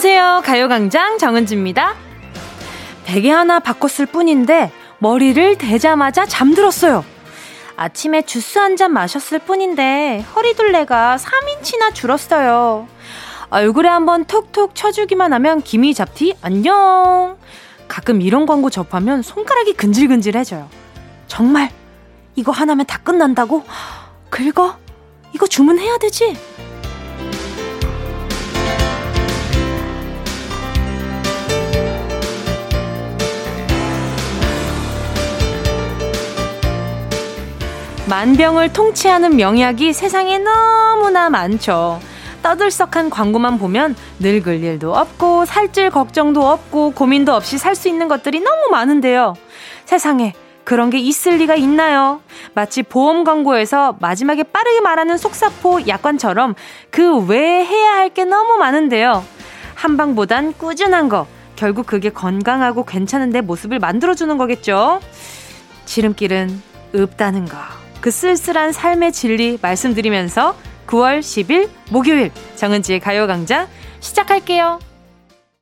안녕하세요. 가요광장 정은지입니다. 베개 하나 바꿨을 뿐인데 머리를 대자마자 잠들었어요. 아침에 주스 한 잔 마셨을 뿐인데 허리둘레가 3인치나 줄었어요. 얼굴에 한번 톡톡 쳐주기만 하면 기미 잡티 안녕. 가끔 이런 광고 접하면 손가락이 근질근질해져요. 정말 이거 하나면 다 끝난다고? 긁어? 이거 주문해야 되지? 만병을 통치하는 명약이 세상에 너무나 많죠. 떠들썩한 광고만 보면 늙을 일도 없고 살찔 걱정도 없고 고민도 없이 살 수 있는 것들이 너무 많은데요. 세상에 그런 게 있을 리가 있나요? 마치 보험 광고에서 마지막에 빠르게 말하는 속사포 약관처럼 그 외에 해야 할 게 너무 많은데요. 한방보단 꾸준한 거. 결국 그게 건강하고 괜찮은 내 모습을 만들어주는 거겠죠? 지름길은 없다는 거. 그 쓸쓸한 삶의 진리 말씀드리면서 9월 10일 목요일 정은지의 가요광장 시작할게요.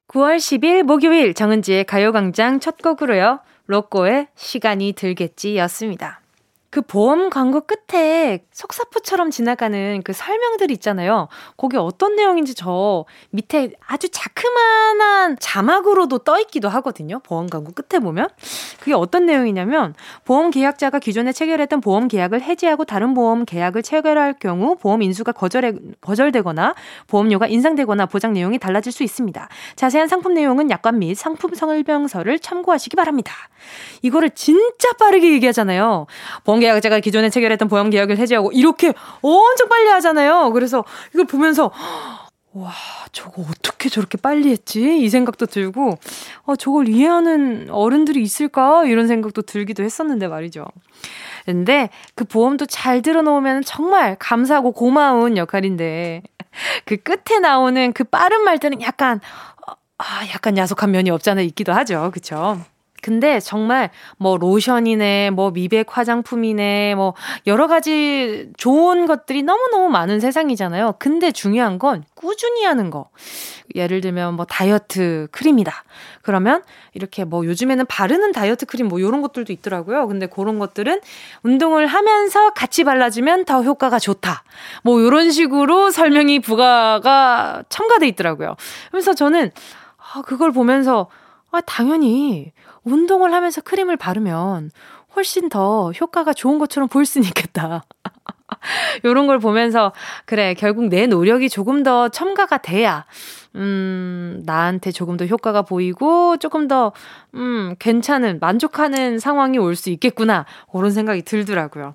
9월 10일 목요일 정은지의 가요광장 첫 곡으로요. 로꼬의 시간이 들겠지 였습니다. 그 보험 광고 끝에 속사포처럼 지나가는 그 설명들 있잖아요. 거기 어떤 내용인지 저 밑에 아주 자그마한 자막으로도 떠 있기도 하거든요. 보험 광고 끝에 보면. 그게 어떤 내용이냐면 보험 계약자가 기존에 체결했던 보험 계약을 해지하고 다른 보험 계약을 체결할 경우 보험 인수가 거절해, 거절되거나 보험료가 인상되거나 보장 내용이 달라질 수 있습니다. 자세한 상품 내용은 약관 및 상품 설명서를 참고하시기 바랍니다. 이거를 진짜 빠르게 얘기하잖아요. 보험 계약자가 기존에 체결했던 보험 계약을 해지하고 이렇게 엄청 빨리 하잖아요. 그래서 이걸 보면서 와, 저거 어떻게 저렇게 빨리 했지? 이 생각도 들고, 어, 저걸 이해하는 어른들이 있을까? 이런 생각도 들기도 했었는데 말이죠. 근데 그 보험도 잘 들어놓으면 정말 감사하고 고마운 역할인데, 그 끝에 나오는 그 빠른 말들은 약간, 아, 약간 야속한 면이 없잖아 있기도 하죠. 그쵸? 근데 정말 뭐 로션이네, 뭐 미백 화장품이네, 뭐 여러 가지 좋은 것들이 너무너무 많은 세상이잖아요. 근데 중요한 건 꾸준히 하는 거. 예를 들면 뭐 다이어트 크림이다. 그러면 이렇게 뭐 요즘에는 바르는 다이어트 크림 뭐 요런 것들도 있더라고요. 근데 그런 것들은 운동을 하면서 같이 발라주면 더 효과가 좋다. 뭐 요런 식으로 설명이 부가가 첨가돼 있더라고요. 그래서 저는 아, 그걸 보면서 아, 당연히 운동을 하면서 크림을 바르면 훨씬 더 효과가 좋은 것처럼 보일 수는 있겠다. 요런 걸 보면서, 그래, 결국 내 노력이 조금 더 첨가가 돼야, 음, 나한테 조금 더 효과가 보이고, 조금 더, 음, 괜찮은, 만족하는 상황이 올 수 있겠구나. 그런 생각이 들더라고요.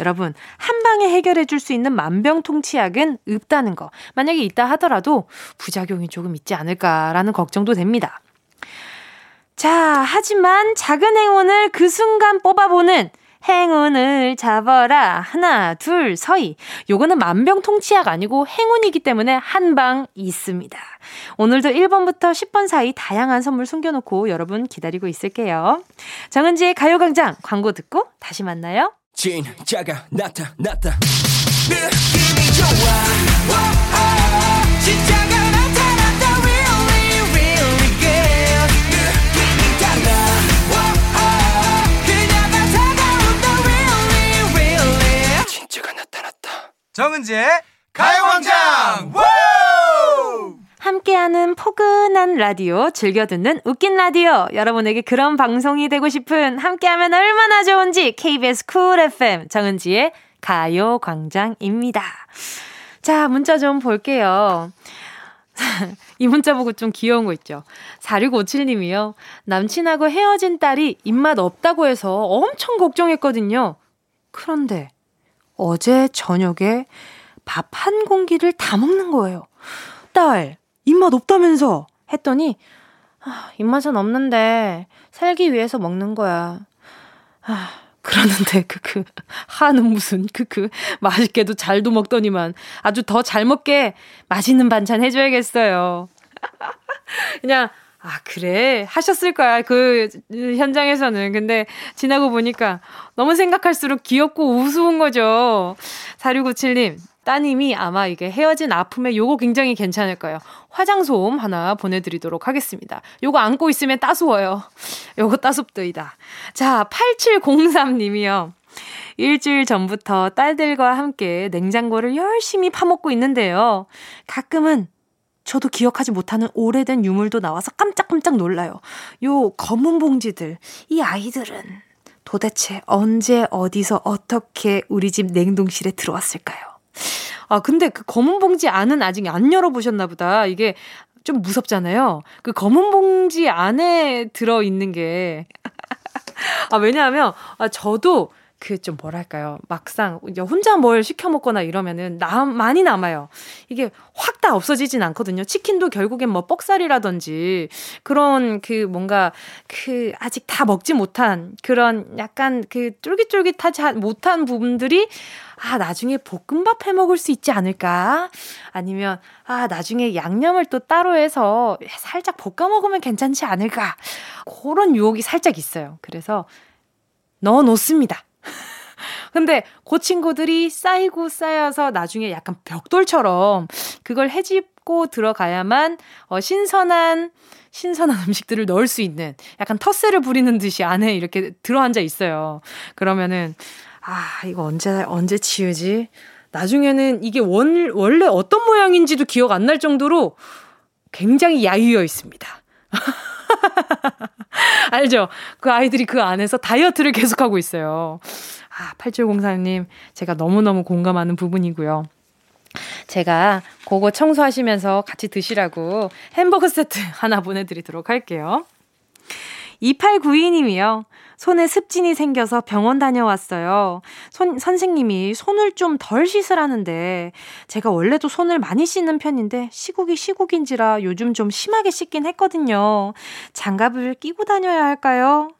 여러분, 한 방에 해결해 줄 수 있는 만병통치약은 없다는 거. 만약에 있다 하더라도 부작용이 조금 있지 않을까라는 걱정도 됩니다. 자, 하지만 작은 행운을 그 순간 뽑아보는 행운을 잡아라. 하나, 둘, 서희. 요거는 만병통치약 아니고 행운이기 때문에 한 방 있습니다. 오늘도 1번부터 10번 사이 다양한 선물 숨겨놓고 여러분 기다리고 있을게요. 정은지의 가요광장 광고 듣고 다시 만나요. 진짜가 나타났다. 느낌이 좋아. 오, 오, 진짜 정은지의 가요광장 함께하는 포근한 라디오 즐겨 듣는 웃긴 라디오 여러분에게 그런 방송이 되고 싶은 함께하면 얼마나 좋은지 KBS 쿨 FM 정은지의 가요광장입니다. 자 문자 좀 볼게요. 이 문자 보고 좀 귀여운 거 있죠. 4657님이요. 남친하고 헤어진 딸이 입맛 없다고 해서 엄청 걱정했거든요. 그런데 어제 저녁에 밥 한 공기를 다 먹는 거예요. 딸, 입맛 없다면서? 했더니, 아, 입맛은 없는데, 살기 위해서 먹는 거야. 아, 그러는데, 크크. 하는 무슨, 크크. 맛있게도 잘도 먹더니만. 아주 더 잘 먹게 맛있는 반찬 해줘야겠어요. 그냥, 아, 그래. 하셨을 거야. 그 현장에서는. 근데 지나고 보니까 너무 생각할수록 귀엽고 우스운 거죠. 4697님, 따님이 아마 이게 헤어진 아픔에 요거 굉장히 괜찮을 거예요. 화장솜 하나 보내드리도록 하겠습니다. 요거 안고 있으면 따스워요. 요거 따숩더이다. 자, 8703님이요. 일주일 전부터 딸들과 함께 냉장고를 열심히 파먹고 있는데요. 가끔은 저도 기억하지 못하는 오래된 유물도 나와서 깜짝깜짝 놀라요. 요 검은 봉지들, 이 아이들은 도대체 언제 어디서 어떻게 우리 집 냉동실에 들어왔을까요? 아, 근데 그 검은 봉지 안은 아직 안 열어보셨나 보다. 이게 좀 무섭잖아요. 그 검은 봉지 안에 들어있는 게. 아, 왜냐하면, 아, 저도 그 좀 뭐랄까요. 막상 혼자 뭘 시켜 먹거나 이러면은 남 많이 남아요. 이게 확 다 없어지진 않거든요. 치킨도 결국엔 뭐 뻑살이라든지 그런 그 뭔가 그 아직 다 먹지 못한 그런 약간 그 쫄깃쫄깃하지 못한 부분들이 아, 나중에 볶음밥 해 먹을 수 있지 않을까? 아니면, 아, 나중에 양념을 또 따로 해서 살짝 볶아 먹으면 괜찮지 않을까? 그런 유혹이 살짝 있어요. 그래서 넣어 놓습니다. 근데 그 친구들이 쌓이고 쌓여서 나중에 약간 벽돌처럼 그걸 해집고 들어가야만 어, 신선한 신선한 음식들을 넣을 수 있는 약간 텃세를 부리는 듯이 안에 이렇게 들어앉아 있어요. 그러면은 아 이거 언제 언제 치우지? 나중에는 이게 원, 원래 어떤 모양인지도 기억 안 날 정도로 굉장히 야유어 있습니다. 알죠? 그 아이들이 그 안에서 다이어트를 계속하고 있어요. 아, 8704님, 제가 너무너무 공감하는 부분이고요. 제가 그거 청소하시면서 같이 드시라고 햄버거 세트 하나 보내드리도록 할게요. 2892님이요. 손에 습진이 생겨서 병원 다녀왔어요. 손, 선생님이 손을 좀 덜 씻으라는데, 제가 원래도 손을 많이 씻는 편인데, 시국이 시국인지라 요즘 좀 심하게 씻긴 했거든요. 장갑을 끼고 다녀야 할까요?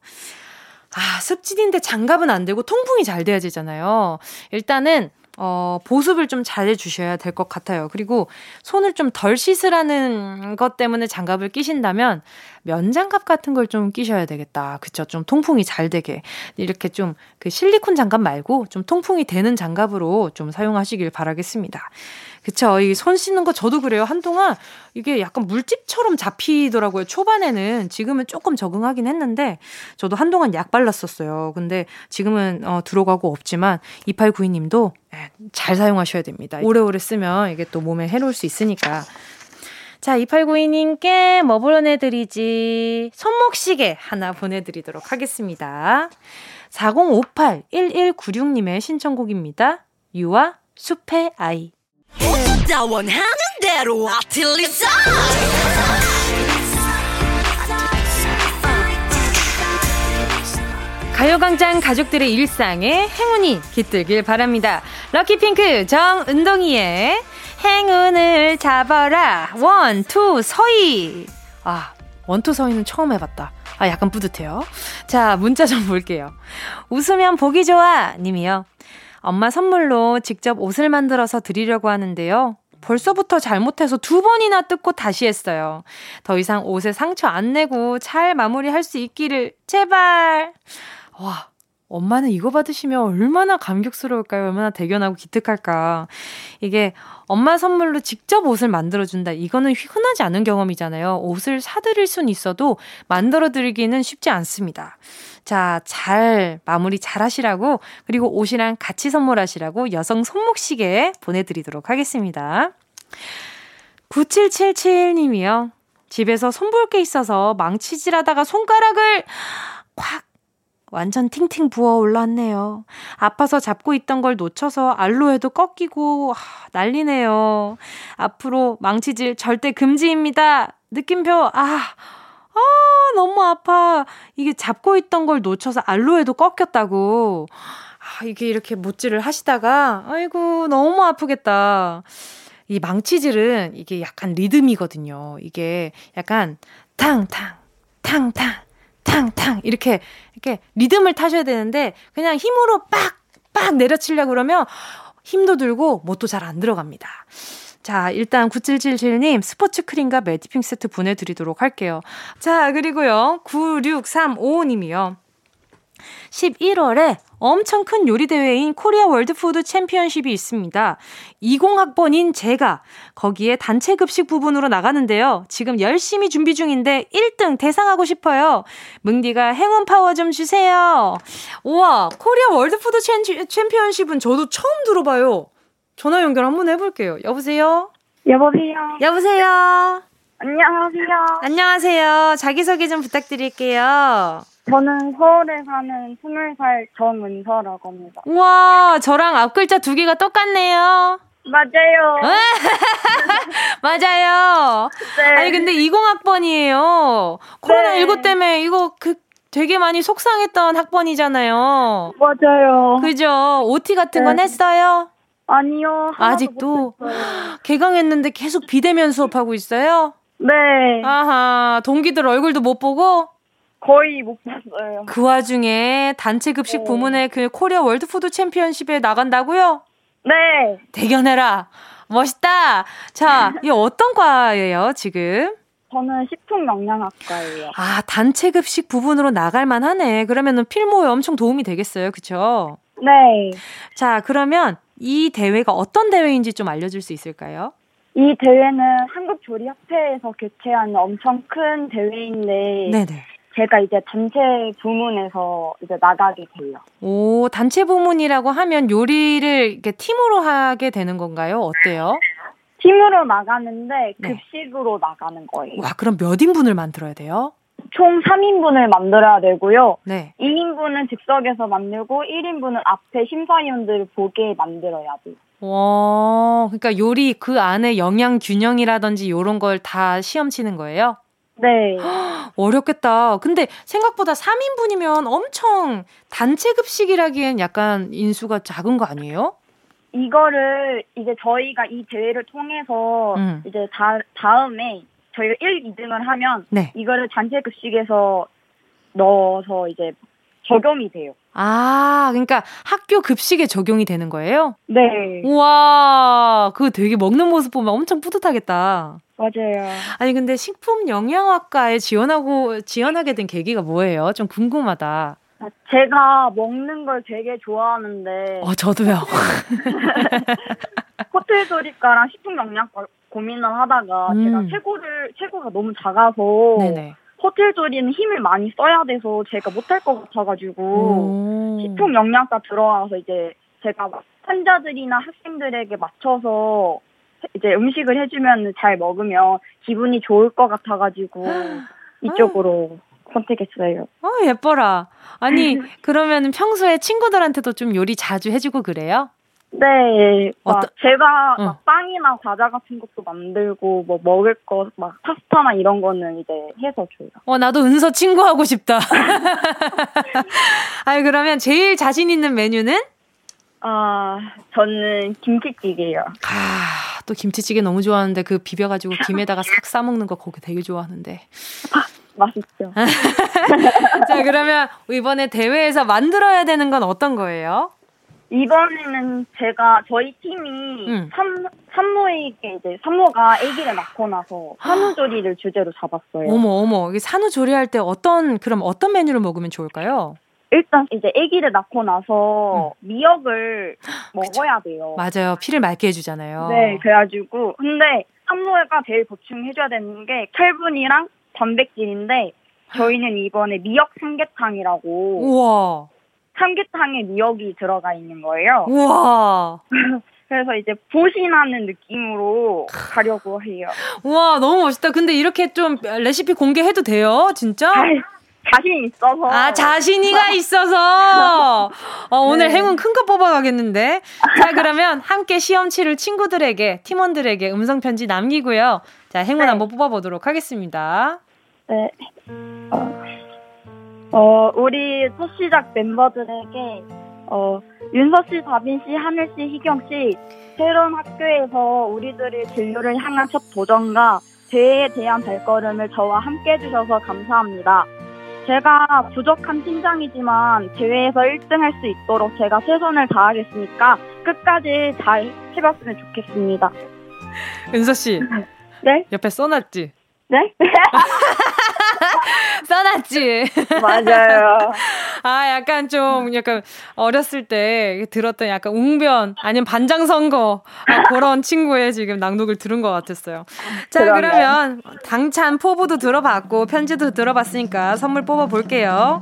아, 습진인데 장갑은 안 되고 통풍이 잘 돼야 되잖아요. 일단은 어, 보습을 좀 잘해 주셔야 될 것 같아요. 그리고 손을 좀 덜 씻으라는 것 때문에 장갑을 끼신다면 면장갑 같은 걸 좀 끼셔야 되겠다. 그쵸? 좀 통풍이 잘 되게. 이렇게 좀 그 실리콘 장갑 말고 좀 통풍이 되는 장갑으로 좀 사용하시길 바라겠습니다. 그쵸. 이 손 씻는 거 저도 그래요. 한동안 이게 약간 물집처럼 잡히더라고요. 초반에는. 지금은 조금 적응하긴 했는데, 저도 한동안 약 발랐었어요. 근데 지금은 어, 들어가고 없지만, 2892님도 예, 잘 사용하셔야 됩니다. 오래오래 쓰면 이게 또 몸에 해로울 수 있으니까. 자, 2892님께 뭐 보내드리지? 손목시계 하나 보내드리도록 하겠습니다. 4058-1196님의 신청곡입니다. 유아 숲의 아이. 나 원하는 대로 아틀리사 가요광장 가족들의 일상에 행운이 깃들길 바랍니다. lucky pink 정은동이의 행운을 잡아라 one, two, three 아, one two three는 처음 해봤다. 아, 약간 뿌듯해요. 자, 문자 좀 볼게요. 웃으면 보기 좋아 님이요. 엄마 선물로 직접 옷을 만들어서 드리려고 하는데요. 벌써부터 잘못해서 두 번이나 뜯고 다시 했어요. 더 이상 옷에 상처 안 내고 잘 마무리할 수 있기를 제발. 와, 엄마는 이거 받으시면 얼마나 감격스러울까요? 얼마나 대견하고 기특할까. 이게 엄마 선물로 직접 옷을 만들어준다. 이거는 흔하지 않은 경험이잖아요. 옷을 사드릴 순 있어도 만들어드리기는 쉽지 않습니다. 자, 잘 마무리 잘 하시라고, 그리고 옷이랑 같이 선물하시라고 여성 손목시계 보내드리도록 하겠습니다. 9777님이요. 집에서 손볼 게 있어서 망치질 하다가 손가락을 콱 완전 팅팅 부어 올랐네요. 아파서 잡고 있던 걸 놓쳐서 알로에도 꺾이고 하, 난리네요. 앞으로 망치질 절대 금지입니다. 느낌표 아, 아 너무 아파. 이게 잡고 있던 걸 놓쳐서 알로에도 꺾였다고. 아, 이게 이렇게 못질을 하시다가 아이고 너무 아프겠다. 이 망치질은 이게 약간 리듬이거든요. 이게 약간 탕탕 탕탕 탕탕 이렇게 이렇게 리듬을 타셔야 되는데 그냥 힘으로 빡 빡 내려치려 그러면 힘도 들고 못도 잘 안 들어갑니다. 자, 일단 9777님 스포츠 크림과 매디핑 세트 보내드리도록 할게요. 자, 그리고요. 9635님이요. 11월에 엄청 큰 요리 대회인 코리아 월드푸드 챔피언십이 있습니다. 20학번인 제가 거기에 단체 급식 부분으로 나가는데요. 지금 열심히 준비 중인데 1등 대상하고 싶어요. 뭉디가 행운 파워 좀 주세요. 우와, 코리아 월드푸드 챔피언십은 저도 처음 들어봐요. 전화 연결 한번 해볼게요. 여보세요? 여보세요? 여보세요? 안녕하세요. 안녕하세요. 자기소개 좀 부탁드릴게요. 저는 서울에 사는 20살 정은서라고 합니다. 우와, 저랑 앞 글자 두 개가 똑같네요. 맞아요. 맞아요. 네. 아니, 근데 20학번이에요. 코로나19 때문에 이거 그 되게 많이 속상했던 학번이잖아요. 맞아요. 그죠? OT 같은 건 네. 했어요? 아니요. 아직도? 개강했는데 계속 비대면 수업하고 있어요? 네. 아하, 동기들 얼굴도 못 보고? 거의 못 봤어요. 그 와중에 단체 급식 네. 부문의 그 코리아 월드푸드 챔피언십에 나간다고요? 네. 대견해라. 멋있다. 자, 이 어떤 과예요, 지금? 저는 식품영양학과예요. 아, 단체 급식 부분으로 나갈 만하네. 그러면은 필모에 엄청 도움이 되겠어요. 그쵸? 네. 자, 그러면 이 대회가 어떤 대회인지 좀 알려줄 수 있을까요? 이 대회는 한국조리협회에서 개최하는 엄청 큰 대회인데 네네. 제가 이제 단체 부문에서 이제 나가게 돼요. 오, 단체 부문이라고 하면 요리를 이렇게 팀으로 하게 되는 건가요? 어때요? 팀으로 나가는데 네. 급식으로 나가는 거예요. 와, 그럼 몇 인분을 만들어야 돼요? 총 3인분을 만들어야 되고요. 네. 2인분은 즉석에서 만들고 1인분은 앞에 심사위원들 보게 만들어야 돼요. 와, 그러니까 요리 그 안에 영양 균형이라든지 요런 걸 다 시험 치는 거예요? 네. 어렵겠다. 근데 생각보다 3인분이면 엄청 단체 급식이라기엔 약간 인수가 작은 거 아니에요? 이거를 이제 저희가 이 대회를 통해서 음. 이제 다, 다음에 저희가 1, 2등을 하면 네. 이거를 단체 급식에서 넣어서 이제 적용이 돼요. 아, 그러니까 학교 급식에 적용이 되는 거예요? 네. 우와, 그거 되게 먹는 모습 보면 엄청 뿌듯하겠다. 맞아요. 아니, 근데 식품 영양학과에 지원하고, 지원하게 된 계기가 뭐예요? 좀 궁금하다. 제가 먹는 걸 되게 좋아하는데 어, 저도요. 호텔 조리과랑 식품 영양과 고민을 하다가 음. 제가 체구를 체구가 너무 작아서 네네. 호텔 조리는 힘을 많이 써야 돼서 제가 못할 것 같아가지고 오. 식품 영양과 들어와서 이제 제가 환자들이나 학생들에게 맞춰서 이제 음식을 해주면 잘 먹으면 기분이 좋을 것 같아가지고 이쪽으로 선택했어요. 어, 예뻐라. 아니, 그러면 평소에 친구들한테도 좀 요리 자주 해주고 그래요? 네, 막 어떠- 제가 응. 막 빵이나 과자 같은 것도 만들고 뭐 먹을 거 막 파스타나 이런 거는 이제 해서 줘요. 어, 나도 은서 친구 하고 싶다. 아니, 그러면 제일 자신 있는 메뉴는? 아, 저는 김치찌개요. 아, 또 김치찌개 너무 좋아하는데 그 비벼가지고 김에다가 싹 싸먹는 거 거기 되게 좋아하는데. 맛있죠. 자, 그러면 이번에 대회에서 만들어야 되는 건 어떤 거예요? 이번에는 제가 저희 팀이 응. 산, 산모에게 이제 산모가 아기를 낳고 나서 산후조리를 주제로 잡았어요. 어머, 어머. 이게 산후 조리할 때 어떤, 그럼 어떤 메뉴를 먹으면 좋을까요? 일단 이제 아기를 낳고 나서 미역을 먹어야 돼요. 맞아요. 피를 맑게 해주잖아요. 네, 그래가지고 근데 산모가 제일 보충해줘야 되는 게 철분이랑 단백질인데 저희는 이번에 미역 삼계탕이라고 우와. 삼계탕에 미역이 들어가 있는 거예요. 우와. 그래서 이제 보신하는 느낌으로 가려고 해요. 우와, 너무 멋있다. 근데 이렇게 좀 레시피 공개해도 돼요? 진짜? 아, 자신 있어서. 아, 자신이가 있어서. 어, 오늘 네. 행운 큰 거 뽑아가겠는데. 자, 그러면 함께 시험 치를 친구들에게, 팀원들에게 음성편지 남기고요. 자, 행운 네. 한번 뽑아보도록 하겠습니다. 네. 어, 어, 우리 첫 시작 멤버들에게 어, 윤서 씨, 다빈 씨, 하늘 씨, 희경 씨 새로운 학교에서 우리들의 진로를 향한 첫 도전과 대회에 대한 발걸음을 저와 함께 해주셔서 감사합니다. 제가 부족한 팀장이지만 대회에서 1등 할 수 있도록 제가 최선을 다하겠으니까 끝까지 잘 해봤으면 좋겠습니다. 은서 씨, 네? 옆에 써놨지? 네? 써놨지? 맞아요. 아, 약간 좀, 약간 어렸을 때 들었던 약간 웅변, 아니면 반장선거, 아, 그런 친구의 지금 낭독을 들은 것 같았어요. 자. 그러면 당찬 포부도 들어봤고, 편지도 들어봤으니까 선물 뽑아볼게요.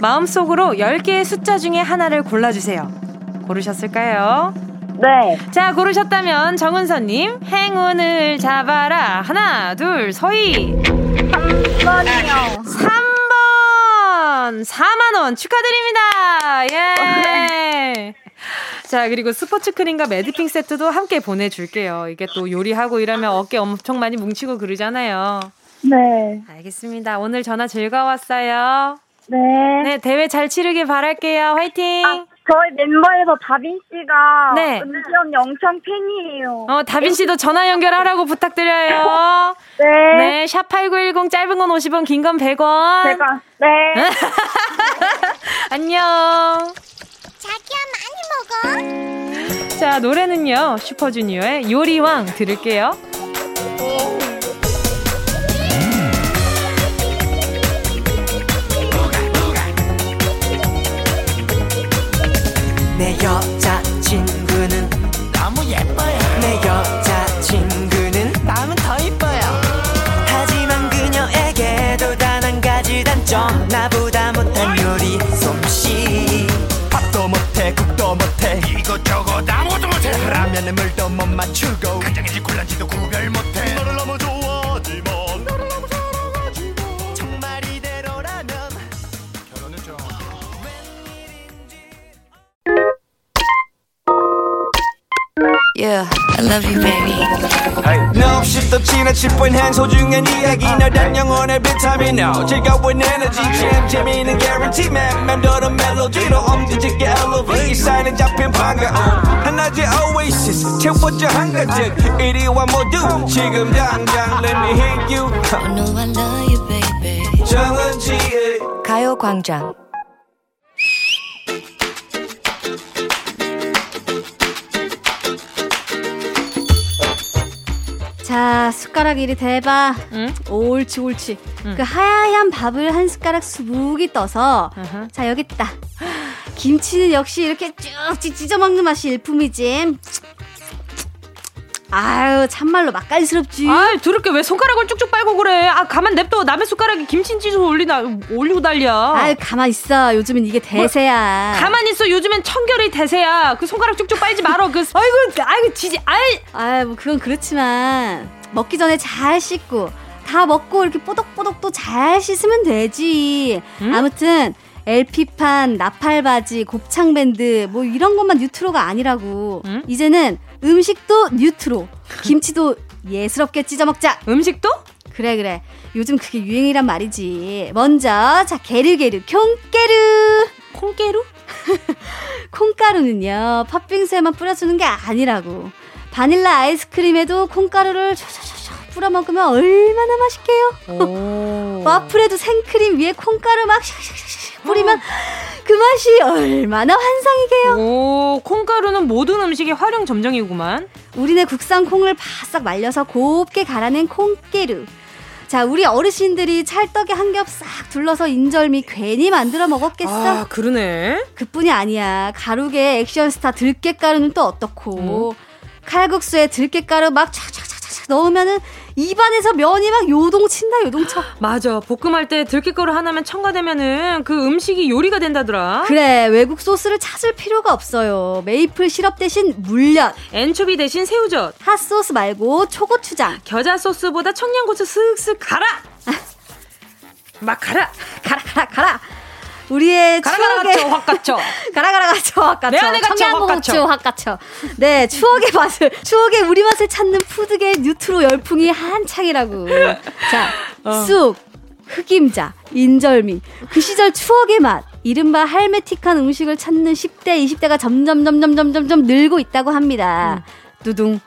마음속으로 10개의 숫자 중에 하나를 골라주세요. 고르셨을까요? 네. 자, 고르셨다면 정은서님, 행운을 잡아라. 하나, 둘, 서희. 3번이요. 3번! 4만원 축하드립니다! 예! 자, 그리고 스포츠 크림과 매드핑 세트도 함께 보내줄게요. 이게 또 요리하고 이러면 어깨 엄청 많이 뭉치고 그러잖아요. 네. 알겠습니다. 오늘 전화 즐거웠어요. 네. 네, 대회 잘 치르길 바랄게요. 화이팅! 아, 저희 멤버에서 다빈 씨가 네. 은지 언니 엄청 팬이에요. 어, 다빈 씨도 전화 연결하라고 부탁드려요. 네. 네, 샵8910 짧은 건 50원, 긴 건 100원. 제가 네. 안녕. 자기야 많이 먹어. 자, 노래는요. 슈퍼주니어의 요리왕 들을게요. 내 여자친구는 너무 예뻐요. 내 여자친구는 나는 더 이뻐요. 하지만 그녀에게도 단 한 가지 단점 나보다 못한 요리 솜씨. 밥도 못해 국도 못해. 이것저것 아무것도 못해. 라면에 물도 못 맞추고. 간장인지 콜라인지도 구별 love you, baby. 너 없이 또 지나칠 뻔한 소중한 이야기. 너란 영혼의 비타민 O 즐거운 에너지. 참 재미있는 guarantee man. 맘대로 멜로디로 엄지짓게 elevate. 사인은 잡힌 반가움. 하나의 oasis. 채워져 한가득. 이리와 모두 지금 당장 let me hit you. I know I love you, baby. 정은지의 가요광장. 자, 숟가락 일이 대봐. 응? 옳지, 옳지. 응. 그 하얀 밥을 한 숟가락 수북이 떠서. 으흠. 자, 여기 있다. 김치는 역시 이렇게 쭉 찢어 먹는 맛이 일품이지. 아유, 참말로 맛깔스럽지. 아, 더럽게 왜 손가락을 쭉쭉 빨고 그래? 아, 가만 냅둬. 남의 숟가락에 김치찌개 올리나 올리고 난리야. 아유, 가만 있어. 요즘은 이게 대세야. 가만 있어. 요즘엔 청결이 대세야. 그 손가락 쭉쭉 빨지 말어. 그 아이고, 아이고 지지. 아이. 아유, 뭐 그건 그렇지만 먹기 전에 잘 씻고 다 먹고 이렇게 뽀독뽀독 또 잘 씻으면 되지. 음? 아무튼 LP판, 나팔바지, 곱창밴드 뭐 이런 것만 뉴트로가 아니라고. 음? 이제는 음식도 뉴트로, 김치도 예스럽게 찢어 먹자. 음식도? 그래 그래. 요즘 그게 유행이란 말이지. 먼저 자 게르게르 콩게르. 콩깨루? 콩가루는요 팥빙수에만 뿌려주는 게 아니라고 바닐라 아이스크림에도 콩가루를 촤촤촤 뿌려 먹으면 얼마나 맛있게요 오. 와플에도 생크림 위에 콩가루 막 샥샥샥 뿌리면 그 맛이 얼마나 환상이게요 오, 콩가루는 모든 음식의 활용 점정이구만. 우리네 국산 콩을 바싹 말려서 곱게 갈아낸 콩게르 자 우리 어르신들이 찰떡에 한 겹 싹 둘러서 인절미 괜히 만들어 먹었겠어 아, 그러네. 그뿐이 아니야. 가루계 액션 스타 들깨가루는 또 어떻고. 칼국수에 들깨가루 막 촥촥촥촥 넣으면은 입안에서 면이 막 요동친다 요동쳐. 맞아. 볶음할 때 들깨가루 하나면 첨가되면은 그 음식이 요리가 된다더라. 그래 외국 소스를 찾을 필요가 없어요. 메이플 시럽 대신 물엿, 엔초비 대신 새우젓. 핫소스 말고 초고추장. 겨자 소스보다 청양고추 슥슥 갈아. 막 갈아. 가라 가라 가라. 우리의 가라 가라 추억의 갇혀. 가라 가라 갇혀 확 갇혀. 청양고추. 확 갇혀. 네 추억의 맛을 추억의 우리 맛을 찾는 푸드계 뉴트로 열풍이 한창이라고. 자 어. 쑥, 흑임자, 인절미 그 시절 추억의 맛. 이른바 할메틱한 음식을 찾는 10대, 20대가 점점 점점 점점 점점 늘고 있다고 합니다. 음. 두둥.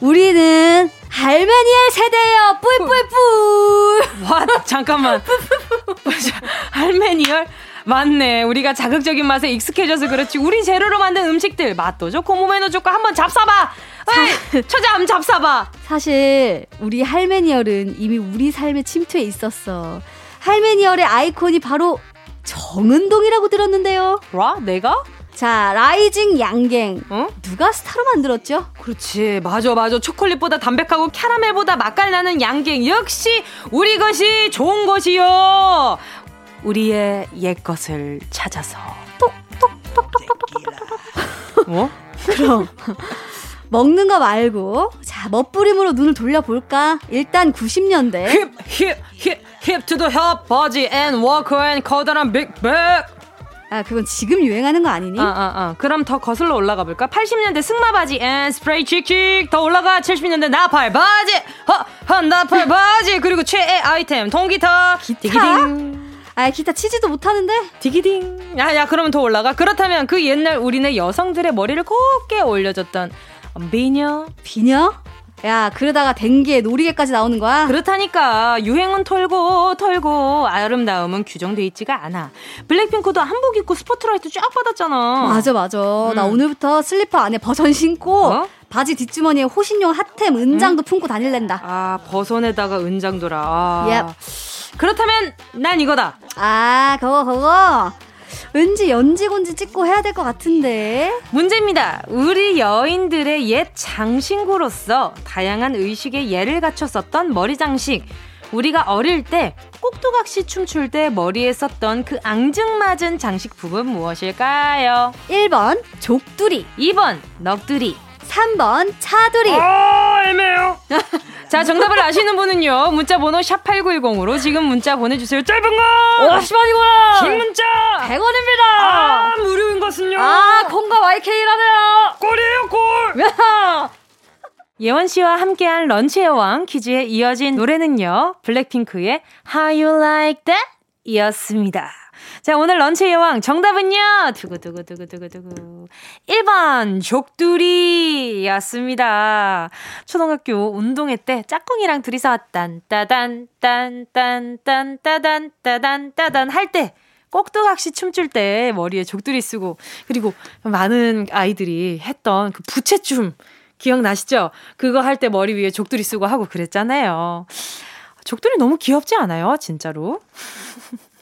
우리는 할메니엘 세대예요. 뿌이뿌이뿌. 와, 잠깐만. 할메니얼? 맞네. 우리가 자극적인 맛에 익숙해져서 그렇지. 우리 재료로 만든 음식들 맛도 좋고 몸에도 좋고 한번 잡숴봐. 어이, 처자 한번 잡숴봐. 사실 우리 할메니얼은 이미 우리 삶에 침투해 있었어. 할메니얼의 아이콘이 바로 정은동이라고 들었는데요. 라? 내가? 자, 라이징 양갱. 어? 누가 스타로 만들었죠? 그렇지. 맞아, 맞아. 초콜릿보다 담백하고 캐러멜보다 맛깔 나는 양갱. 역시 우리 것이 좋은 것이요. 우리의 옛 것을 찾아서. 뭐? 그럼. 먹는 거 말고 자 멋부림으로 눈을 돌려볼까? 일단 90년대 hip, hip, hip, hip the hip, 바지 앤 워커 앤 커다란 big bag. 아 그건 지금 유행하는 거 아니니? 아, 아, 아. 그럼 더 거슬러 올라가 볼까? 80년대 승마 바지 and 스프레이 칙칙 더 올라가 70년대 나팔 바지 허, 허 나팔 바지 그리고 최애 아이템 통기타 디기딩 아 기타 치지도 못하는데? 디기딩. 야야 그러면 더 올라가. 그렇다면 그 옛날 우리네 여성들의 머리를 곱게 올려줬던 미녀. 비녀? 야 그러다가 댕기에 노리개까지 나오는 거야? 그렇다니까. 유행은 돌고 돌고. 아름다움은 규정돼 있지가 않아. 블랙핑크도 한복 입고 스포트라이트 쫙 받았잖아. 맞아 맞아. 나 오늘부터 슬리퍼 안에 버선 신고 어? 바지 뒷주머니에 호신용 핫템 은장도 품고 다닐랜다. 아 버선에다가 은장도라. 아. Yep. 그렇다면 난 이거다. 아 그거 그거 왠지 연지곤지 찍고 해야 될 것 같은데. 문제입니다. 우리 여인들의 옛 장신구로서 다양한 의식의 예를 갖췄었던 머리 장식. 우리가 어릴 때 꼭두각시 춤출 때 머리에 썼던 그 앙증맞은 장식품은 무엇일까요? 1번 족두리. 2번 넋두리 3번 차두리. 아 애매해요. 자 정답을 아시는 분은요 문자 번호 샵8910으로 지금 문자 보내 주세요. 짧은 거! 50원이구나! 긴 문자! 100원입니다! 아 무료인 것은요? 아 콩과 YK라네요! 꼴이에요 꼴! 예원 씨와 함께한 런치의 왕 퀴즈에 이어진 노래는요. 블랙핑크의 How You Like That 이었습니다. 자, 오늘 런치의 왕 정답은요. 두구두구두구두구두구. 1번 족두리였습니다. 초등학교 운동회 때 짝꿍이랑 둘이서 딴 따단 딴 딴 딴 따단 따단 따단 할 때 꼭두각시 춤출 때 머리에 족두리 쓰고 그리고 많은 아이들이 했던 그 부채춤 기억나시죠? 그거 할 때 머리 위에 족두리 쓰고 하고 그랬잖아요. 족두리 너무 귀엽지 않아요? 진짜로.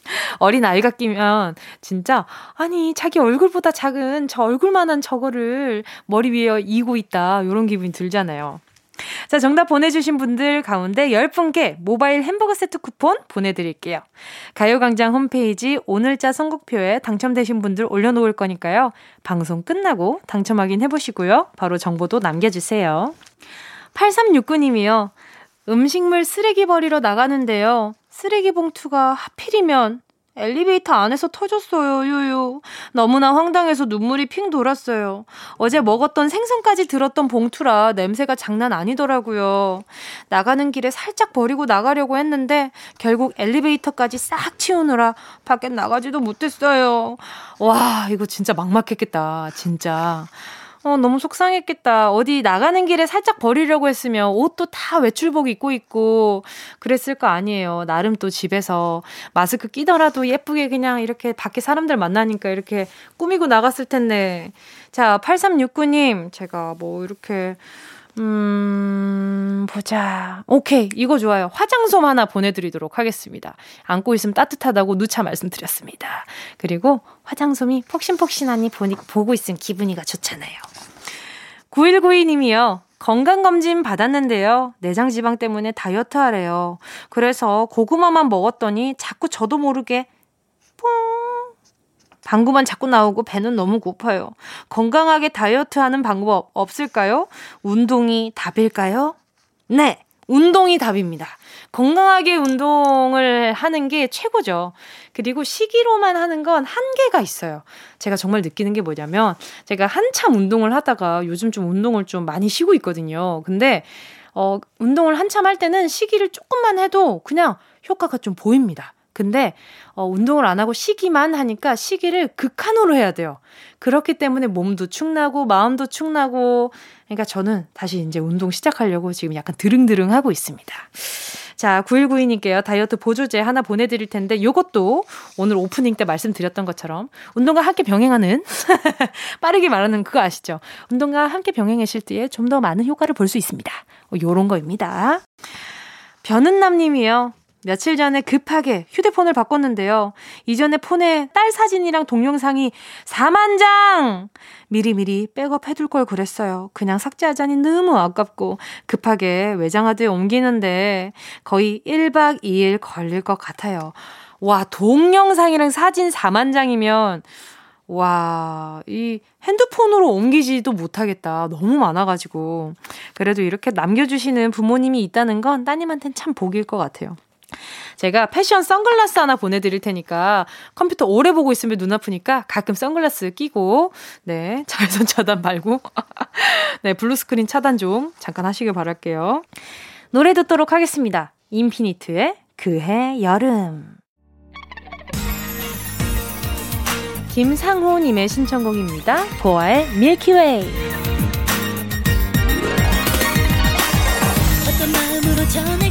어린 아이가 끼면 진짜 아니 자기 얼굴보다 작은 저 얼굴만한 저거를 머리 위에 이고 있다 이런 기분이 들잖아요. 자, 정답 보내주신 분들 가운데 10분께 모바일 햄버거 세트 쿠폰 보내드릴게요. 가요광장 홈페이지 오늘자 선곡표에 당첨되신 분들 올려놓을 거니까요. 방송 끝나고 당첨 확인해보시고요. 바로 정보도 남겨주세요. 8369님이요. 음식물 쓰레기 버리러 나가는데요. 쓰레기 봉투가 하필이면 엘리베이터 안에서 터졌어요, 유유. 너무나 황당해서 눈물이 핑 돌았어요. 어제 먹었던 생선까지 들었던 봉투라 냄새가 장난 아니더라고요. 나가는 길에 살짝 버리고 나가려고 했는데 결국 엘리베이터까지 싹 치우느라 밖에 나가지도 못했어요. 와, 이거 진짜 막막했겠다, 진짜. 어, 너무 속상했겠다. 어디 나가는 길에 살짝 버리려고 했으면 옷도 다 외출복 입고 있고 그랬을 거 아니에요. 나름 또 집에서 마스크 끼더라도 예쁘게 그냥 이렇게 밖에 사람들 만나니까 이렇게 꾸미고 나갔을 텐데. 자, 8369님, 제가 뭐 이렇게 음, 보자. 오케이. 이거 좋아요. 화장솜 하나 보내드리도록 하겠습니다. 안고 있으면 따뜻하다고 누차 말씀드렸습니다. 그리고 화장솜이 폭신폭신하니 보니, 보고 있으면 기분이가 좋잖아요. 9192님이요. 건강검진 받았는데요. 내장지방 때문에 다이어트 하래요. 그래서 고구마만 먹었더니 자꾸 저도 모르게 뽕 방구만 자꾸 나오고 배는 너무 고파요. 건강하게 다이어트 하는 방법 없을까요? 운동이 답일까요? 네. 운동이 답입니다. 건강하게 운동을 하는 게 최고죠. 그리고 시기로만 하는 건 한계가 있어요. 제가 정말 느끼는 게 뭐냐면, 제가 한참 운동을 하다가 요즘 좀 운동을 좀 많이 쉬고 있거든요. 근데, 어, 운동을 한참 할 때는 시기를 조금만 해도 그냥 효과가 좀 보입니다. 근데 어, 운동을 안 하고 쉬기만 하니까 쉬기를 극한으로 해야 돼요. 그렇기 때문에 몸도 축나고 마음도 축나고 그러니까 저는 다시 이제 운동 시작하려고 지금 약간 드릉드릉 하고 있습니다. 자, 9192님께요. 다이어트 보조제 하나 보내드릴 텐데, 요것도 오늘 오프닝 때 말씀드렸던 것처럼, 운동과 함께 병행하는, 빠르게 말하는 그거 아시죠? 운동과 함께 병행하실 때에 좀 더 많은 효과를 볼 수 있습니다. 어, 요런 거입니다. 변은남 님이요. 며칠 전에 급하게 휴대폰을 바꿨는데요. 이전에 폰에 딸 사진이랑 동영상이 4만 장! 미리미리 백업 해둘 걸 그랬어요. 그냥 삭제하자니 너무 아깝고 급하게 외장하드에 옮기는데 거의 1박 2일 걸릴 것 같아요. 와, 동영상이랑 사진 4만 장이면 와, 이 핸드폰으로 옮기지도 못하겠다. 너무 많아가지고. 그래도 이렇게 남겨주시는 부모님이 있다는 건 따님한테는 참 복일 것 같아요. 제가 패션 선글라스 하나 보내드릴 테니까 컴퓨터 오래 보고 있으면 눈 아프니까 가끔 선글라스 끼고, 네, 자외선 차단 말고, 네, blue screen 차단 좀 잠깐 하시길 바랄게요. 노래 듣도록 하겠습니다. 인피니트의 그해 여름. 김상호님의 신청곡입니다. 보아의 Milky Way. 어떤 마음으로 전할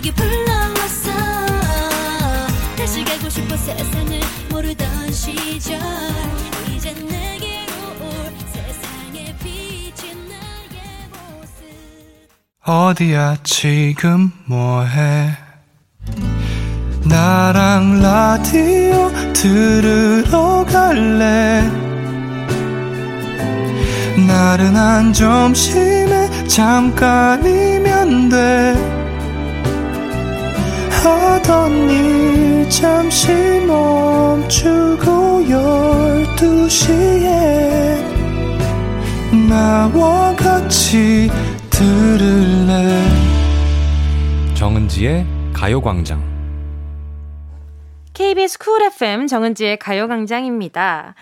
여기 불러왔어. 다시 가고 싶어 세상을 모르던 시절. 이제 내게로 올 세상에 비친 나의 모습. 어디야 지금 뭐해? 나랑 라디오 들으러 갈래? 나른한 점심에 잠깐이면 돼 하던 일 잠시 멈추고 열두 시에 나와 같이 들을래 정은지의 가요광장 KBS 쿨 FM 정은지의 가요광장입니다.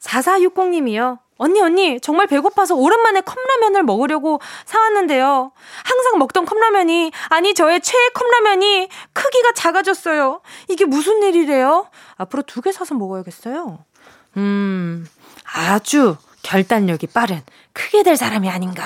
4460님이요. 언니, 언니, 정말 배고파서 오랜만에 컵라면을 먹으려고 사왔는데요. 항상 먹던 컵라면이, 아니, 저의 최애 컵라면이 크기가 작아졌어요. 이게 무슨 일이래요? 앞으로 두 개 사서 먹어야겠어요. 음, 아주 결단력이 빠른, 크게 될 사람이 아닌가.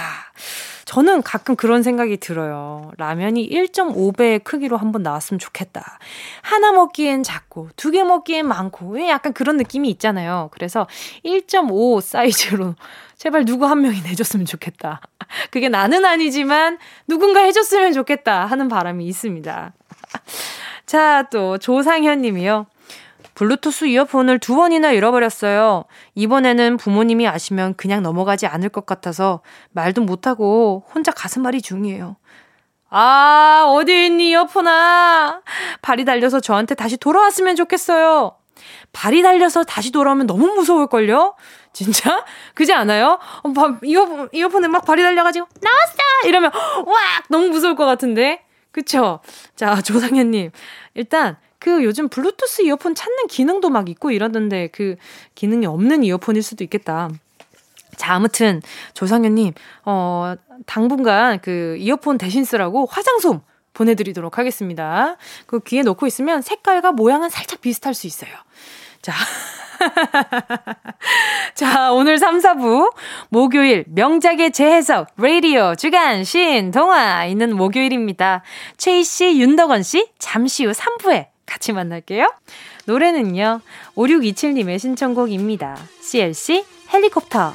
저는 가끔 그런 생각이 들어요. 라면이 1.5배의 크기로 한번 나왔으면 좋겠다. 하나 먹기엔 작고, 두 개 먹기엔 많고, 왜 약간 그런 느낌이 있잖아요. 그래서 1.5 사이즈로 제발 누구 한 명이 내줬으면 좋겠다. 그게 나는 아니지만 누군가 해줬으면 좋겠다 하는 바람이 있습니다. 자, 또 조상현 님이요. 블루투스 이어폰을 두 번이나 잃어버렸어요. 이번에는 부모님이 아시면 그냥 넘어가지 않을 것 같아서 말도 못하고 혼자 가슴앓이 중이에요. 아, 어디 있니, 이어폰아? 발이 달려서 저한테 다시 돌아왔으면 좋겠어요. 발이 달려서 다시 돌아오면 너무 무서울걸요? 진짜? 그지 않아요? 어, 바, 이어폰, 이어폰에 막 발이 달려가지고, 나왔어! 이러면, 와! 너무 무서울 것 같은데? 그쵸? 자, 조상현님. 일단, 그 요즘 블루투스 이어폰 찾는 기능도 막 있고 이러던데 그 기능이 없는 이어폰일 수도 있겠다. 자, 아무튼 조상현님, 어, 당분간 그 이어폰 대신 쓰라고 화장솜 보내드리도록 하겠습니다. 그 귀에 놓고 있으면 색깔과 모양은 살짝 비슷할 수 있어요. 자. 자, 오늘 3, 4부 목요일 명작의 재해석 라디오 주간 신 동화 있는 목요일입니다. 최희 씨, 윤덕원 씨 잠시 후 3부에 같이 만날게요. 노래는요. 5627님의 신청곡입니다. CLC 헬리콥터.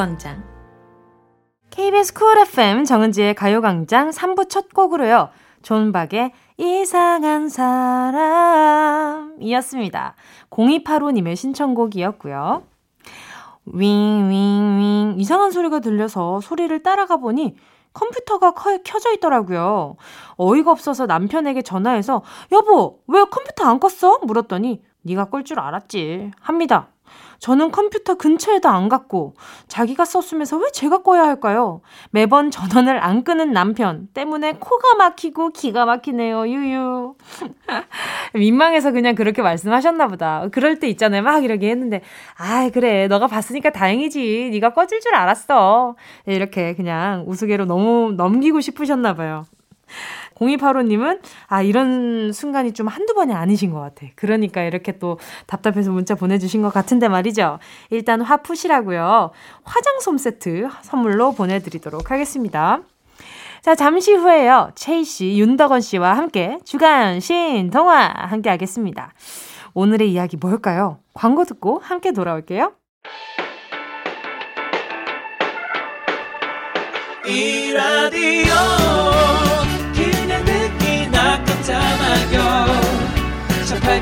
가요광장. KBS 쿨 FM 정은지의 가요광장 3부 첫 곡으로요. 존박의 이상한 사람이었습니다. 0285님의 신청곡이었고요. 윙윙윙 이상한 소리가 들려서 소리를 따라가 보니 컴퓨터가 커, 켜져 있더라고요. 어이가 없어서 남편에게 전화해서 여보 왜 컴퓨터 안 껐어? 물었더니 네가 끌 줄 알았지 합니다. 저는 컴퓨터 근처에도 안 갔고 자기가 썼으면서 왜 제가 꺼야 할까요? 매번 전원을 안 끄는 남편 때문에 코가 막히고 기가 막히네요. 유유. 민망해서 그냥 그렇게 말씀하셨나 보다. 그럴 때 있잖아요. 막 이렇게 했는데 아 그래 너가 봤으니까 다행이지. 네가 꺼질 줄 알았어. 이렇게 그냥 우스개로 너무 넘기고 싶으셨나 봐요. 0285님은, 아, 이런 순간이 좀 한두 번이 아니신 것 같아. 그러니까 이렇게 또 답답해서 문자 보내주신 것 같은데 말이죠. 일단 화 푸시라고요. 화장솜 세트 선물로 보내드리도록 하겠습니다. 자, 잠시 후에요. 체이 씨, 윤덕원 씨와 함께 주간 신동화 함께 하겠습니다. 오늘의 이야기 뭘까요? 광고 듣고 함께 돌아올게요. 이 라디오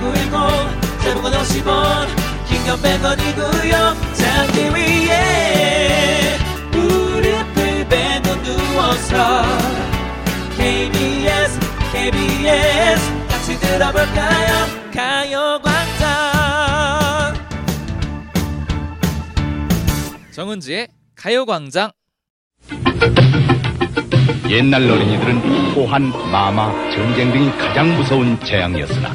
18910 대목원 50원 긴건 100원이고요 잠기 위에 무릎을 베고 누워서 KBS KBS 같이 들어볼까요? 가요광장. 정은지의 가요광장. 옛날 어린이들은 호환, 마마, 전쟁 등이 가장 무서운 재앙이었으나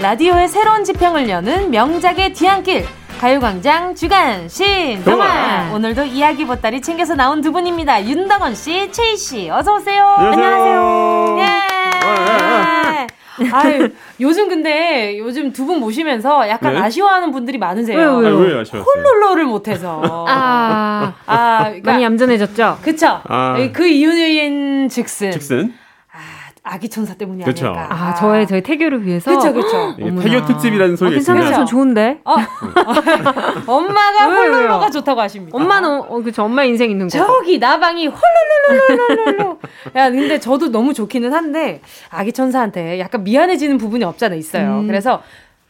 라디오의 새로운 지평을 여는 명작의 뒤안길 가요광장 주간 신동아 동아. 오늘도 이야기 보따리 챙겨서 나온 두 분입니다 윤덕원 씨, 최희 씨 어서 오세요. 안녕하세요. 예. 아유, 요즘 근데 요즘 두 분 모시면서 약간 네? 아쉬워하는 분들이 많으세요. 왜요, 왜요? 아, 아쉬웠어요? 홀롤러를 못해서. 아, 아, 그러니까, 많이 얌전해졌죠? 그쵸. 아. 그 이유인 즉슨. 즉슨 아기 천사 때문이 그쵸. 아닐까. 아, 저의 저의 태교를 위해서. 그쵸, 그쵸. 이게 태교 특집이라는 아, 소리가 괜찮아요. 있습니다. 전 좋은데. 어. 엄마가 왜요? 좋다고 하십니다. 엄마는 어, 그쵸. 엄마 인생 있는 거. 저기 나방이 홀롤롤롤롤롤. 야, 근데 저도 너무 좋기는 한데 아기 천사한테 약간 미안해지는 부분이 없잖아 있어요. 음. 그래서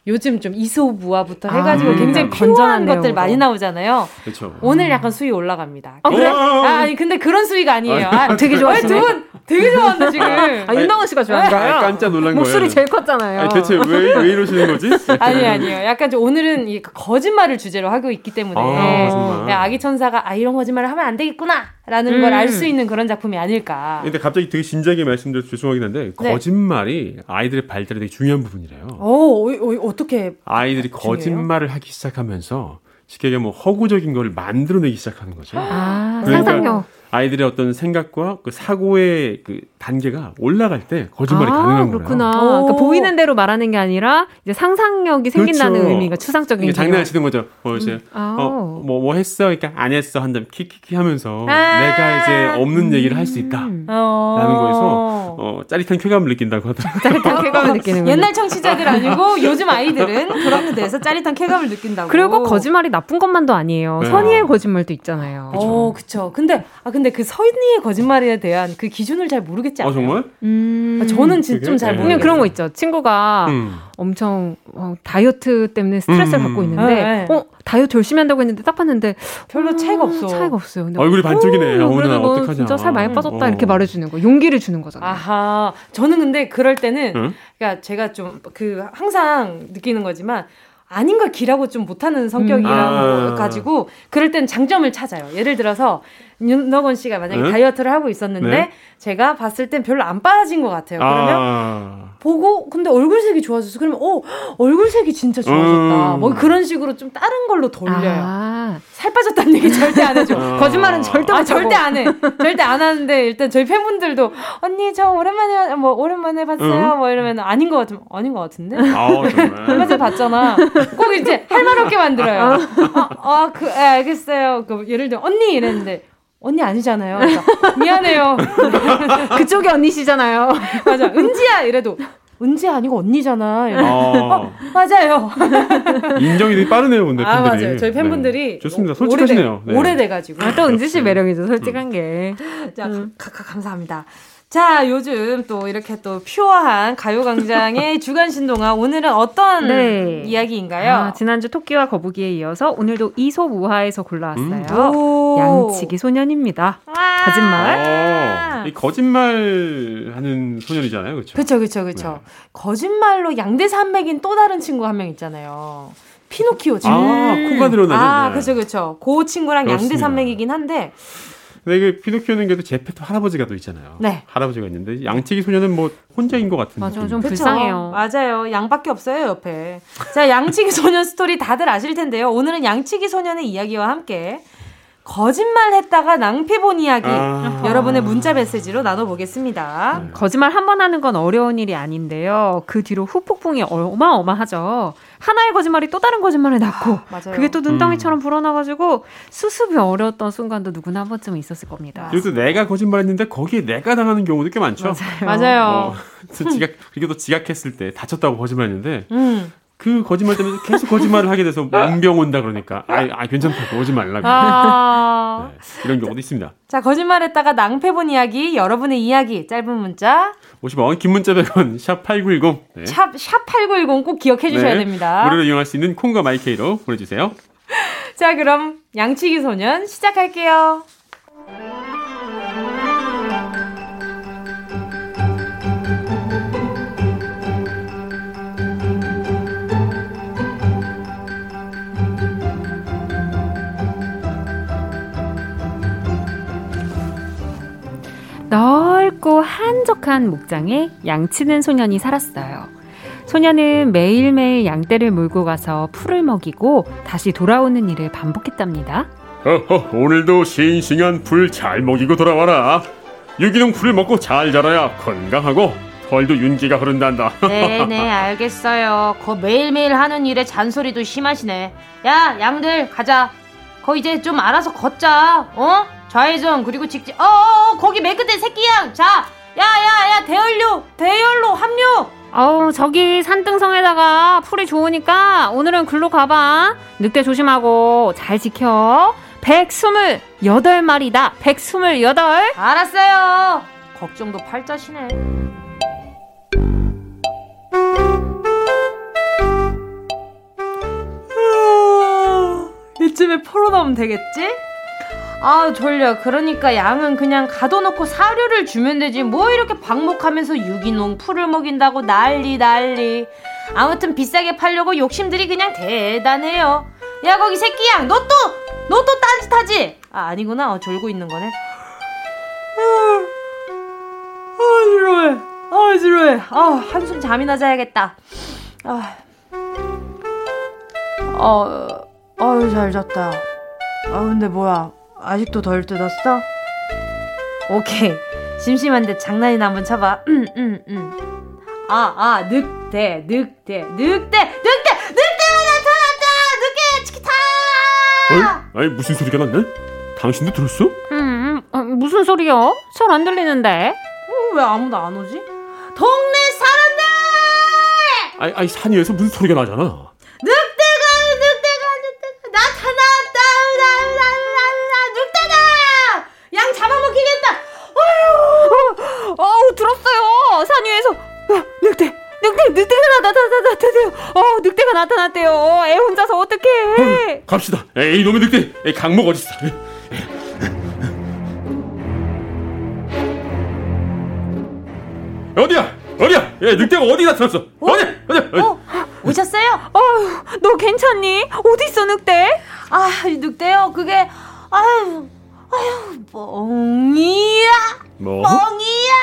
요즘 좀 이소부화부터 아, 해가지고 음. 굉장히 건전한 것들 내용으로. 많이 나오잖아요. 그렇죠. 오늘 약간 수위 올라갑니다. 아, 그래? 아, 아니 근데 그런 수위가 아니에요. 아, 되게 좋아하시네. 두분 되게 좋아한다 지금. 아, 윤덕원 씨가 좋아하는 거예요? 아, 깜짝 놀란 목소리 거예요. 제일 컸잖아요. 아니, 대체 왜, 왜 이러시는 거지? 아니 아니요. 약간 좀 오늘은 이 거짓말을 주제로 하고 있기 때문에 아, 거짓말. 네, 아기 천사가 아 이런 거짓말을 하면 안 되겠구나라는 음. 걸알 수 있는 그런 작품이 아닐까. 근데 갑자기 되게 진지하게 말씀드려서 죄송하긴 한데 네. 거짓말이 아이들의 발달에 되게 중요한 부분이래요. 오, 어, 어, 어떻게 아이들이 중요해요? 거짓말을 하기 시작하면서 쉽게 얘기하면 뭐 허구적인 걸 만들어내기 시작하는 거죠. 아, 그러니까 상상력. 아이들의 어떤 생각과 그 사고의 그 단계가 올라갈 때 거짓말이 아, 가능한 그렇구나. 거예요. 그러니까 보이는 대로 말하는 게 아니라 이제 상상력이 생긴다는 그렇죠. 의미가 추상적인 개념. 장난치는 거죠. 뭐 이제 아. 어, 뭐, 뭐 했어? 그러니까 안 했어. 한다면 키키키 하면서 아. 내가 이제 없는 얘기를 할 수 있다. 음. 어... 라는 거에서 어, 짜릿한 쾌감을 느낀다고 하더라고요. 짜릿한 쾌감을 느끼는 거예요. 옛날 청취자들 아니고 요즘 아이들은 그런 데 대해서 짜릿한 쾌감을 느낀다고. 그리고 거짓말이 나쁜 것만도 아니에요. 네. 선의의 거짓말도 있잖아요. 어, 그쵸. 근데, 아, 근데 그 선의의 거짓말에 대한 그 기준을 잘 모르겠 지 않아요? 아, 정말? 음. 아, 저는 진- 그게? 좀잘 네. 모르겠어요. 그냥 그런 거 있죠. 친구가 음. 엄청 어, 다이어트 때문에 스트레스를 음, 받고 음. 있는데, 네, 네. 어 다이어트 열심히 한다고 했는데 딱 봤는데 별로 음, 차이가 없어. 차이가 없어요. 근데 얼굴이 반쪽이네. 어, 그래도 너 어떡하냐. 진짜 살 많이 빠졌다 어. 이렇게 말해주는 거, 용기를 주는 거잖아요. 아하. 저는 근데 그럴 때는, 응? 그러니까 제가 좀 그 항상 느끼는 거지만, 아닌 걸 기라고 좀 못하는 성격이라 아. 가지고 그럴 땐 장점을 찾아요. 예를 들어서 윤덕원 씨가 만약에 네? 다이어트를 하고 있었는데 네. 제가 봤을 땐 별로 안 빠진 것 같아요. 그러면 아. 보고 근데 얼굴색이 좋아졌어. 그러면 어 얼굴색이 진짜 좋아졌다. 음. 뭐 그런 식으로 좀 다른 걸로 돌려요. 아, 살 빠졌다는 얘기 절대 안 해줘. 어. 거짓말은 절대 아. 절대 안 해. 절대 안 하는데 일단 저희 팬분들도 언니 저 오랜만에 뭐 오랜만에 봤어요. 응. 뭐 이러면 아닌 것 같으면 아닌 것 같은데. 정말. 얼마 전에 봤잖아. 꼭 이제 할 말 없게 만들어요. 아, 그, 예, 알겠어요. 그, 예를 들어, 언니 이랬는데, 언니 아니잖아요. 그러니까, 미안해요. 그쪽이 언니시잖아요. 맞아. 은지야! 이래도, 은지야 아니고 언니잖아. 이래. 어. 맞아요. 인정이 되게 빠르네요, 근데 아, 팬들이. 맞아요. 저희 팬분들이. 네. 좋습니다. 솔직하시네요. 오래돼, 오래돼가지고. 아, 또 은지 씨 매력이죠, 솔직한 게. 자, 가, 가, 감사합니다. 자, 요즘 또 이렇게 또 퓨어한 가요광장의 주간 신동아. 오늘은 어떤 네. 이야기인가요? 아, 지난주 토끼와 거북이에 이어서 오늘도 이소무하에서 골라왔어요. 오. 양치기 소년입니다. 거짓말. 어, 이 거짓말 하는 소년이잖아요. 그렇죠? 그쵸, 그쵸, 그쵸. 거짓말로 양대 산맥인 또 다른 친구 한 명 있잖아요. 피노키오 친구. 아, 코가 드러나는. 아, 네. 그쵸, 그쵸. 그 친구랑 그렇습니다. 양대 산맥이긴 한데, 근데 이게 피노키오는 그래도 제페토 할아버지가 또 있잖아요. 네. 할아버지가 있는데 양치기 소년은 뭐 혼자인 것 같은 맞아, 느낌. 좀 그쵸? 불쌍해요. 맞아요. 양밖에 없어요, 옆에. 자, 양치기 소년 스토리 다들 아실 텐데요. 오늘은 양치기 소년의 이야기와 함께 거짓말 했다가 낭패 본 이야기 아. 여러분의 문자 메시지로 나눠보겠습니다. 거짓말 한 번 하는 건 어려운 일이 아닌데요. 그 뒤로 후폭풍이 어마어마하죠. 하나의 거짓말이 또 다른 거짓말을 낳고 맞아요. 그게 또 눈덩이처럼 불어나가지고 수습이 어려웠던 순간도 누구나 한 번쯤은 있었을 겁니다. 그리고 또 내가 거짓말했는데 거기에 내가 당하는 경우도 꽤 많죠. 맞아요. 어, 또 지각 그리고 또 지각했을 때 다쳤다고 거짓말했는데 음. 그 거짓말 때문에 계속 거짓말을 하게 돼서 문병 온다 그러니까 아, 아 괜찮다고 오지 말라고 아. 네, 이런 경우도 있습니다. 자, 거짓말했다가 낭패 본 이야기, 여러분의 이야기, 짧은 문자, 50원 긴 문자 100원 샵8910 네. 샵, 샵8910 꼭 기억해 주셔야 네. 됩니다. 무료로 이용할 수 있는 콩과 마이케이로 보내주세요. 자, 그럼 양치기 소년 시작할게요. 한적한 목장에 양치는 소년이 살았어요. 소년은 매일매일 양떼를 몰고 가서 풀을 먹이고 다시 돌아오는 일을 반복했답니다. 허허 오늘도 싱싱한 풀 잘 먹이고 돌아와라. 유기농 풀을 먹고 잘 자라야 건강하고 털도 윤기가 흐른단다. 네네, 알겠어요. 거 매일매일 하는 일에 잔소리도 심하시네. 야, 양들, 가자. 거 이제 좀 알아서 걷자. 어? 좌회전, 그리고 직진. 어, 어, 어, 거기 맨 끝에 새끼 양. 자, 야, 야, 야, 대열로, 대열로 합류. 어우, 저기 산등성에다가 풀이 좋으니까 오늘은 글로 가봐. 늑대 조심하고 잘 지켜. 128마리다. 128. 알았어요. 걱정도 팔자시네. 이쯤에 풀어놓으면 되겠지? 아 졸려. 그러니까 양은 그냥 가둬놓고 사료를 주면 되지. 뭐 이렇게 방목하면서 유기농 풀을 먹인다고 난리 난리. 아무튼 비싸게 팔려고 욕심들이 그냥 대단해요. 야 거기 새끼양 너 또 너 또 딴짓하지? 아 아니구나. 어, 졸고 있는 거네. 아 지루해. 아 지루해. 아 한숨 잠이나 자야겠다. 아. 어, 어유 잘 잤다. 아 근데 뭐야 아직도 덜 뜯었어? 오케이 심심한데 장난이나 한번 쳐봐. 음, 음, 음. 아, 아, 늑대, 늑대, 늑대, 늑대, 늑대가 나타났다! 늑대, 치키타! 어이? 아니 무슨 소리가 났네? 당신도 들었어? 음, 어, 무슨 소리요? 잘 안 들리는데. 어, 왜 아무도 안 오지? 동네 사람들! 아니, 아니 산 위에서 무슨 소리가 나잖아. 나타났대요. 어, 늑대가 나타났대요. 어, 애 혼자서 어떡해. 갑시다. 에이 이놈의 늑대. 에이 강목 어딨어? 어디야? 어디야? 예, 늑대가 어디 나타났어? 어디? 어디? 어디? 오셨어요? 어휴, 너 괜찮니? 어디 있어, 늑대? 아, 이 늑대요. 그게 아유, 뻥이야 뭐? 뻥이야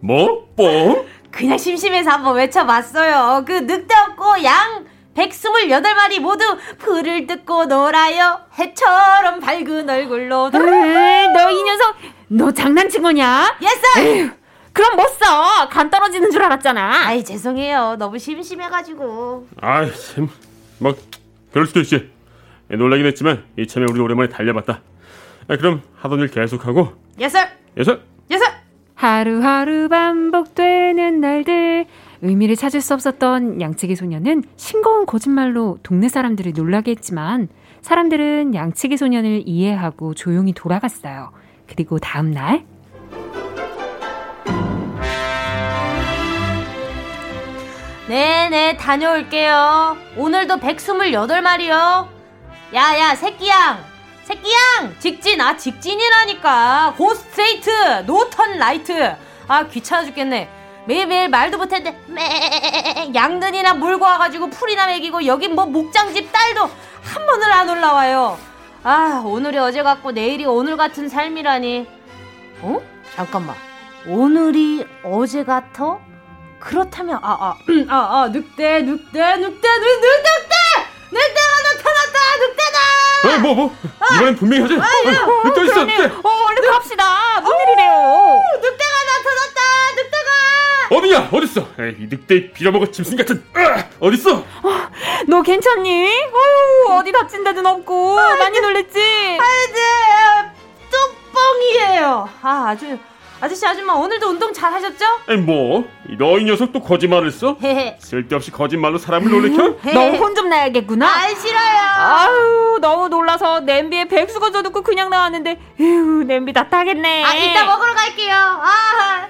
뭐? 뻥? 그냥 심심해서 한번 외쳐봤어요 그 늑대 없고 양 128마리 모두 풀을 뜯고 놀아요 해처럼 밝은 얼굴로 에이, 너이 녀석, 너 장난친 거냐? yes 그럼 못 써. 간 떨어지는 줄 알았잖아. 아이 죄송해요 너무 심심해가지고 아이 참. 뭐 그럴 수도 있지. 놀라긴 했지만 이참에 우리 오랜만에 달려봤다. 아, 그럼 하던 일 계속하고 예스 예서 예스 하루하루 반복되는 날들. 의미를 찾을 수 없었던 양치기 소년은 싱거운 거짓말로 동네 사람들을 놀라게 했지만 사람들은 양치기 소년을 이해하고 조용히 돌아갔어요. 그리고 다음 날 네네 다녀올게요 오늘도 128마리요 야야 새끼양 새끼양! 직진 아 직진이라니까. go straight no turn right. 아 귀찮아 죽겠네. 매일매일 말도 못했는데 매 양들이나 물고 와가지고 풀이나 먹이고 여긴 뭐 목장집 딸도 한 번을 안 올라와요. 아 오늘이 어제 같고 내일이 오늘 같은 삶이라니. 어? 잠깐만. 오늘이 어제 같아? 그렇다면 아아아아 아, 아, 늑대 늑대 늑대 늑 늑대 늑대가 나타났다 늑대다 어, 뭐, 뭐. 이번엔 분명히 하지. 어, 늑대 있어, 그러니, 늑대. 어, 얼른 갑시다. 뭔 일이래요? 늑대가 나타났다 늑대가 어디냐? 어딨어? 에이, 이 늑대 빌어먹은 짐승 같은. 어딨어? 너 괜찮니? 어, 어디 다친 데는 없고 많이 놀랬지? 아이들 뚜껑이에요 아 아주 아저씨 아줌마 오늘도 운동 잘 하셨죠? 에이, 뭐? 너 이 녀석 또 거짓말을 써? 헤헤 쓸데없이 거짓말로 사람을 놀래켜? 너 혼 좀 내야겠구나. 아 싫어요 아유 너무 놀라서 냄비에 백수 건 져놓고 그냥 나왔는데 에휴 냄비 다 타겠네. 아 이따 먹으러 갈게요 아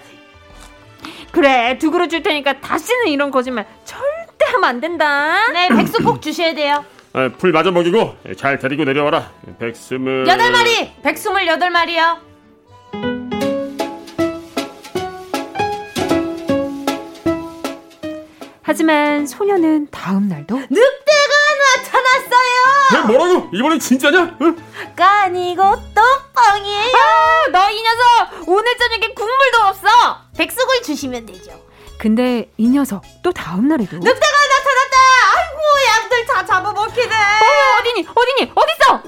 그래 두 그릇 줄 테니까 다시는 이런 거짓말 절대 하면 안 된다. 네, 백수 꼭 주셔야 돼요. 아, 풀 마저 먹이고 잘 데리고 내려와라. 백스물. 여덟 마리, 백스물 여덟 마리요. 하지만 소녀는 다음 날도 늑대가 나타났어요. 야, 뭐라고? 이번엔 진짜냐? 응? 까니고 또 뻥이에요. 아, 너이 녀석 오늘 저녁에 국물도 없어. 백숙을 주시면 되죠. 근데 이 녀석 또 다음 날에도 늑대가 나타났다. 아이고 양들 다 잡아먹히네. 어, 어디니 어디니 어딨어?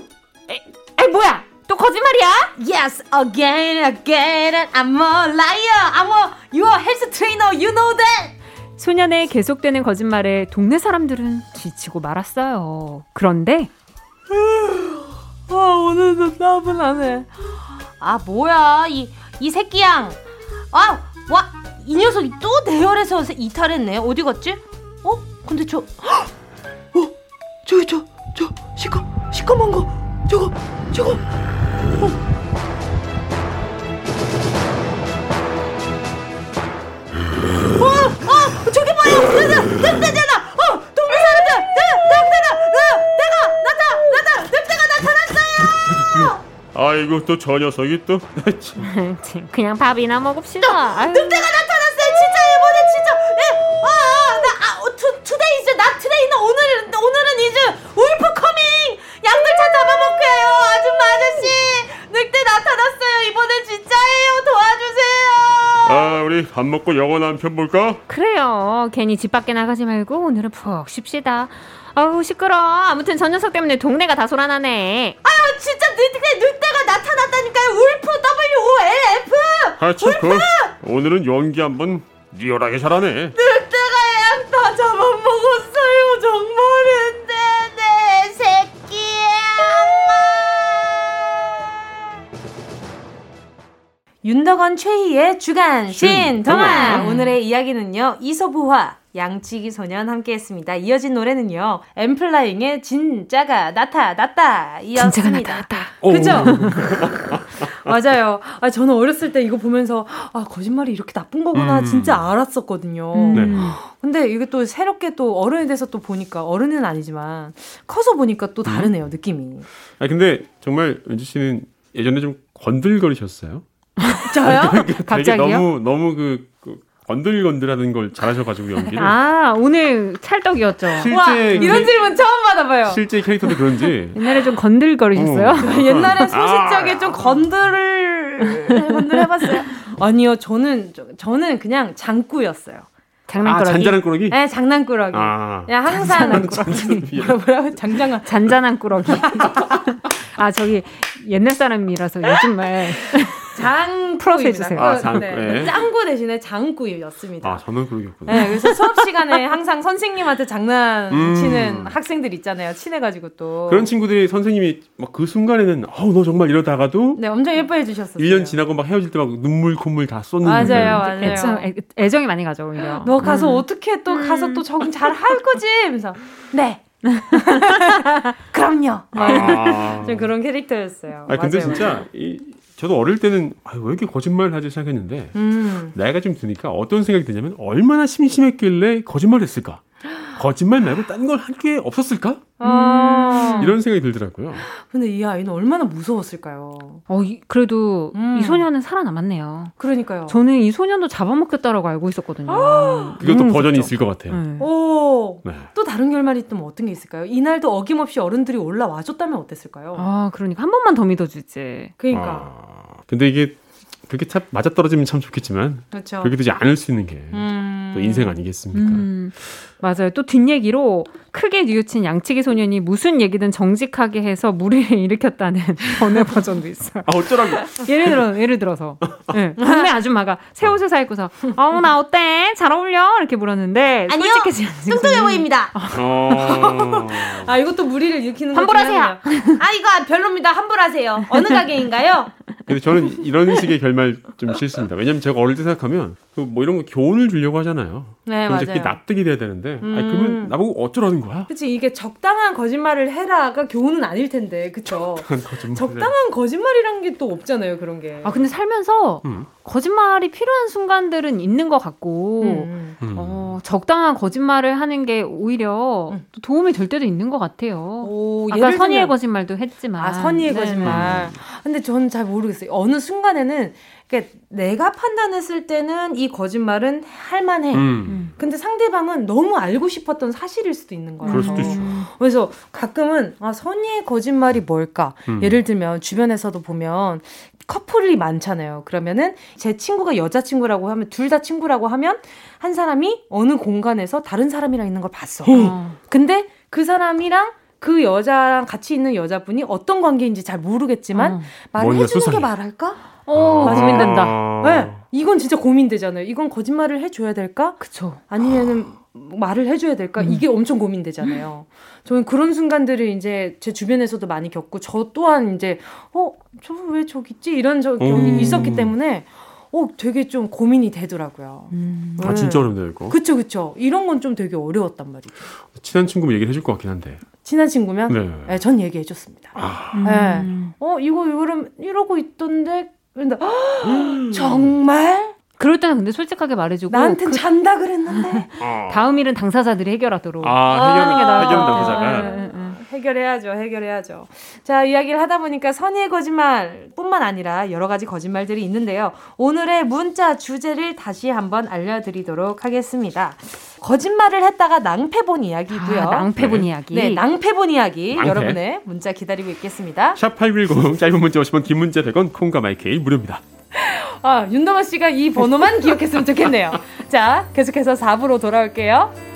에, 에 뭐야? 또 거짓말이야? Yes, again, again, I'm a liar. I'm a your health trainer. You know that. 소년의 계속되는 거짓말에 동네 사람들은 지치고 말았어요. 그런데 아 오늘도 따분하네. 아 뭐야 이 이 새끼 양. 아와 이 녀석이 또 대열에서 이탈했네. 어디 갔지? 어? 근데 저 어? 저기 저 저 시커 시커먼 거 저거 저거 어. 어, 어, 늑대, 늑대잖아. 어, 동네 사람들, 늑, 늑대다, 늑, 내가 나타, 나타, 늑대가 나타났어요. 아이고 또 저 녀석이 또. 그냥 밥이나 먹읍시다. 늑대가 나타났어요. 진짜 이번에 진짜. 예, 아, 아, 나, 아, 어, 투, 투데이 이즈 나 트레이너 오늘 밥 먹고 영화 한편 볼까? 그래요. 괜히 집 밖에 나가지 말고 오늘은 푹 쉽시다. 아우 시끄러. 아무튼 저 녀석 때문에 동네가 다 소란하네. 아유 진짜 늑대 늑대가 나타났다니까요. 울프 W O L F. 하참 그 오늘은 연기 한번 리얼하게 잘하네. 늑 윤덕원 최희의 주간 신동안. 오늘의 이야기는요 이소부화 양치기 소년 함께했습니다. 이어진 노래는요 엠플라잉의 진짜가 나타났다 이었습니다. 진짜가 나타났다. 그죠? 맞아요. 아, 저는 어렸을 때 이거 보면서 아 거짓말이 이렇게 나쁜 거구나 음. 진짜 알았었거든요. 네. 근데 이게 또 새롭게 또 어른이 돼서 또 보니까 어른은 아니지만 커서 보니까 또 다르네요 느낌이. 아 근데 정말 은지 씨는 예전에 좀 건들거리셨어요? 저요? 되게 갑자기요? 너무 너무 그, 그 건들건들하는 걸 잘하셔가지고 연기를 아, 오늘 찰떡이었죠. 실제 와, 이런 그- 질문 처음 받아봐요. 실제 캐릭터도 그런지 옛날에 좀 건들거리셨어요? 어. 옛날에 소시적에 좀 건들을 건들 해봤어요. 아니요, 저는 저는 그냥 장꾸였어요. 장난꾸러기. 아, 잔잔한 꾸러기? 네, 장난꾸러기. 아. 그냥 항상 뭐라 뭐라고 장장한 잔잔한 꾸러기. 아, 저기 옛날 사람이라서 요즘 말. 장 풀어서 해주세요. 아, 장꾸, 네. 예. 짱구 대신에 장꾸였습니다. 아 저는 그러겠군요. 네, 그래서 수업 시간에 항상 선생님한테 장난치는 음. 학생들 있잖아요. 친해가지고 또. 그런 친구들이 선생님이 막 그 순간에는 어우 너 정말 이러다가도 네, 엄청 예뻐해 주셨어요. 1년 지나고 막 헤어질 때 막 눈물 콧물 다 쏟는 맞아요, 맞아요. 애정, 애, 애정이 많이 가죠, 오히려. 너 가서 음. 어떻게 또 가서 또 적응 잘 할 거지? 하면서 네. 그럼요. 아. 좀 그런 캐릭터였어요. 아 근데 맞아요, 진짜. 이, 저도 어릴 때는 아, 왜 이렇게 거짓말 하지 생각했는데 음. 나이가 좀 드니까 어떤 생각이 드냐면 얼마나 심심했길래 거짓말을 했을까? 거짓말 말고 딴 걸 할 게 없었을까? 아. 이런 생각이 들더라고요. 근데 이 아이는 얼마나 무서웠을까요? 어, 이- 그래도 음. 이 소녀는 살아남았네요. 그러니까요. 저는 이 소년도 잡아먹겠다라고 알고 있었거든요. 그것도 음, 버전이. 있을 것 같아요. 네. 오. 네. 또 다른 결말이 또뭐 어떤 게 있을까요? 이날도 어김없이 어른들이 올라와 줬다면 어땠을까요? 아, 그러니까 한 번만 더 믿어주지. 그러니까. 아, 근데 이게 그렇게 참 맞아 떨어지면 참 좋겠지만 그렇죠. 그렇게 되지 않을 수 있는 게또 음. 인생 아니겠습니까? 음, 맞아요. 또 뒷얘기로 크게 뉘우친 양치기 소년이 무슨 얘기든 정직하게 해서 무리를 일으켰다는 번외 버전도 있어요. 아 어쩌라고? 예를 들어 예를 들어서 예, 동네 아줌마가 새 옷을 사 입고서 어우 나 어때 잘 어울려 이렇게 물었는데 아니요. 뚱뚱해 보입니다. 어... 아 이것도 무리를 일으키는 거 환불하세요. 아 이거 별로입니다. 환불하세요. 어느 가게인가요? 근데 저는 이런 식의 결말 좀 싫습니다. 왜냐면 제가 어릴 때 생각하면 그뭐 이런 거 교훈을 주려고 하잖아요. 네, 맞아요. 납득이 돼야 되는데 음. 아니, 그러면 나보고 어쩌라는 거야? 그치 이게 적당한 거짓말을 해라가 교훈은 아닐 텐데 그쵸? 거짓말. 적당한 거짓말이란 게 또 없잖아요 그런 게. 아 근데 살면서 음. 거짓말이 필요한 순간들은 있는 것 같고 음. 음. 어, 적당한 거짓말을 하는 게 오히려 음. 또 도움이 될 때도 있는 것 같아요. 오, 아까 선의의 거짓말도 했지만 아 선의의 네. 거짓말. 근데 저는 잘 모르겠어요. 어느 순간에는 그러니까 내가 판단했을 때는 이 거짓말은 할만해. 음. 근데 상대방은 너무 알고 싶었던 사실일 수도 있는 거예요. 그럴 수도 있죠. 그래서 가끔은 아 선의의 거짓말이 뭘까? 음. 예를 들면 주변에서도 보면 커플이 많잖아요. 그러면은 제 친구가 여자친구라고 하면 둘 다 친구라고 하면 한 사람이 어느 공간에서 다른 사람이랑 있는 걸 봤어. 어. 근데 그 사람이랑 그 여자랑 같이 있는 여자분이 어떤 관계인지 잘 모르겠지만 어. 말을 뭔가 해주는 게. 말할까? 어. 고민된다. 아. 네, 이건 진짜 고민되잖아요. 이건 거짓말을 해줘야 될까? 그쵸. 아니면은 말을 해줘야 될까? 음. 이게 엄청 고민되잖아요. 저는 그런 순간들을 이제 제 주변에서도 많이 겪고 저 또한 이제 어, 저 왜 저기 있지? 이런 저 경이 음. 있었기 때문에 어, 되게 좀 고민이 되더라고요. 음. 아 진짜 어렵네요 이거. 그쵸, 그쵸. 이런 건 좀 되게 어려웠단 말이죠. 친한 친구면 얘기를 해줄 것 같긴 한데. 친한 친구면 네. 네, 전 얘기해줬습니다. 아, 네. 음. 어, 이거 이거는 이러고 있던데. 근데 헉, 정말 그럴 때는 근데 솔직하게 말해주고 나한텐 그 잔다 그랬는데 어. 다음 일은 당사자들이 해결하도록 아 해결 나을 해결 것 당사자가. 같아요. 네, 네. 해결해야죠, 해결해야죠. 자, 이야기를 하다 보니까 선의의 거짓말뿐만 아니라 여러 가지 거짓말들이 있는데요. 오늘의 문자 주제를 다시 한번 알려드리도록 하겠습니다. 거짓말을 했다가 낭패 본 이야기고요. 아, 낭패 본 네. 이야기. 네, 낭패 본 이야기 낭패. 여러분의 문자 기다리고 있겠습니다. 샵8910 짧은 문자 50원 긴 문자 100원 콩과 마이케이 무료입니다. 아, 윤동아 씨가 이 번호만 기억했으면 좋겠네요. 자, 계속해서 4부로 돌아올게요.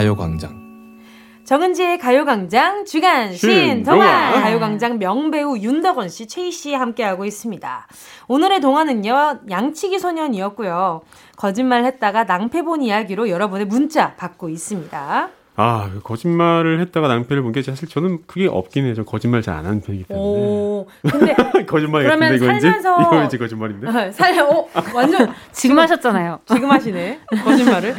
가요광장 정은지의 가요광장 주간 신동아. 가요광장 명배우 윤덕원 씨, 최희 씨 함께하고 있습니다. 오늘의 동화는요 양치기 소년이었고요. 거짓말 했다가 낭패 본 이야기로 여러분의 문자 받고 있습니다. 아 거짓말을 했다가 낭패를 본 게 사실 저는 그게 없긴 해요. 저 거짓말 잘 안 하는 편이기 때문에. 오, 근데 거짓말 그러면 같은데 이제 살면서- 이거 이제 거짓말인데. 아, 살, 어, 완전 지금 하셨잖아요. 지금 하시네. 거짓말을.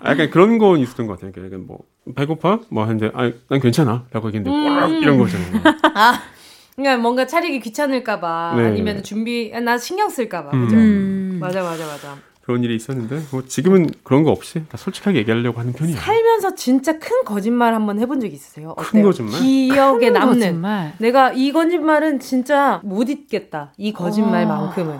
아, 약간 그런 건 있었던 것 같아요. 그러니까 뭐 배고파? 뭐 하는데 아난 괜찮아라고 얘기했는데 음. 꽉 이런 거잖아요. 아, 그러니까 뭔가 차리기 귀찮을까봐 네. 아니면 준비, 아, 나 신경 쓸까봐. 음. 그죠? 음. 맞아, 맞아, 맞아. 그런 일이 있었는데 뭐 지금은 그런 거 없이 다 솔직하게 얘기하려고 하는 편이에요. 살면서 진짜 큰 거짓말 한번 해본 적 있으세요? 어때요? 큰 거짓말? 기억에 큰 남는. 거짓말. 내가 이 거짓말은 진짜 못 잊겠다. 이 거짓말만큼은.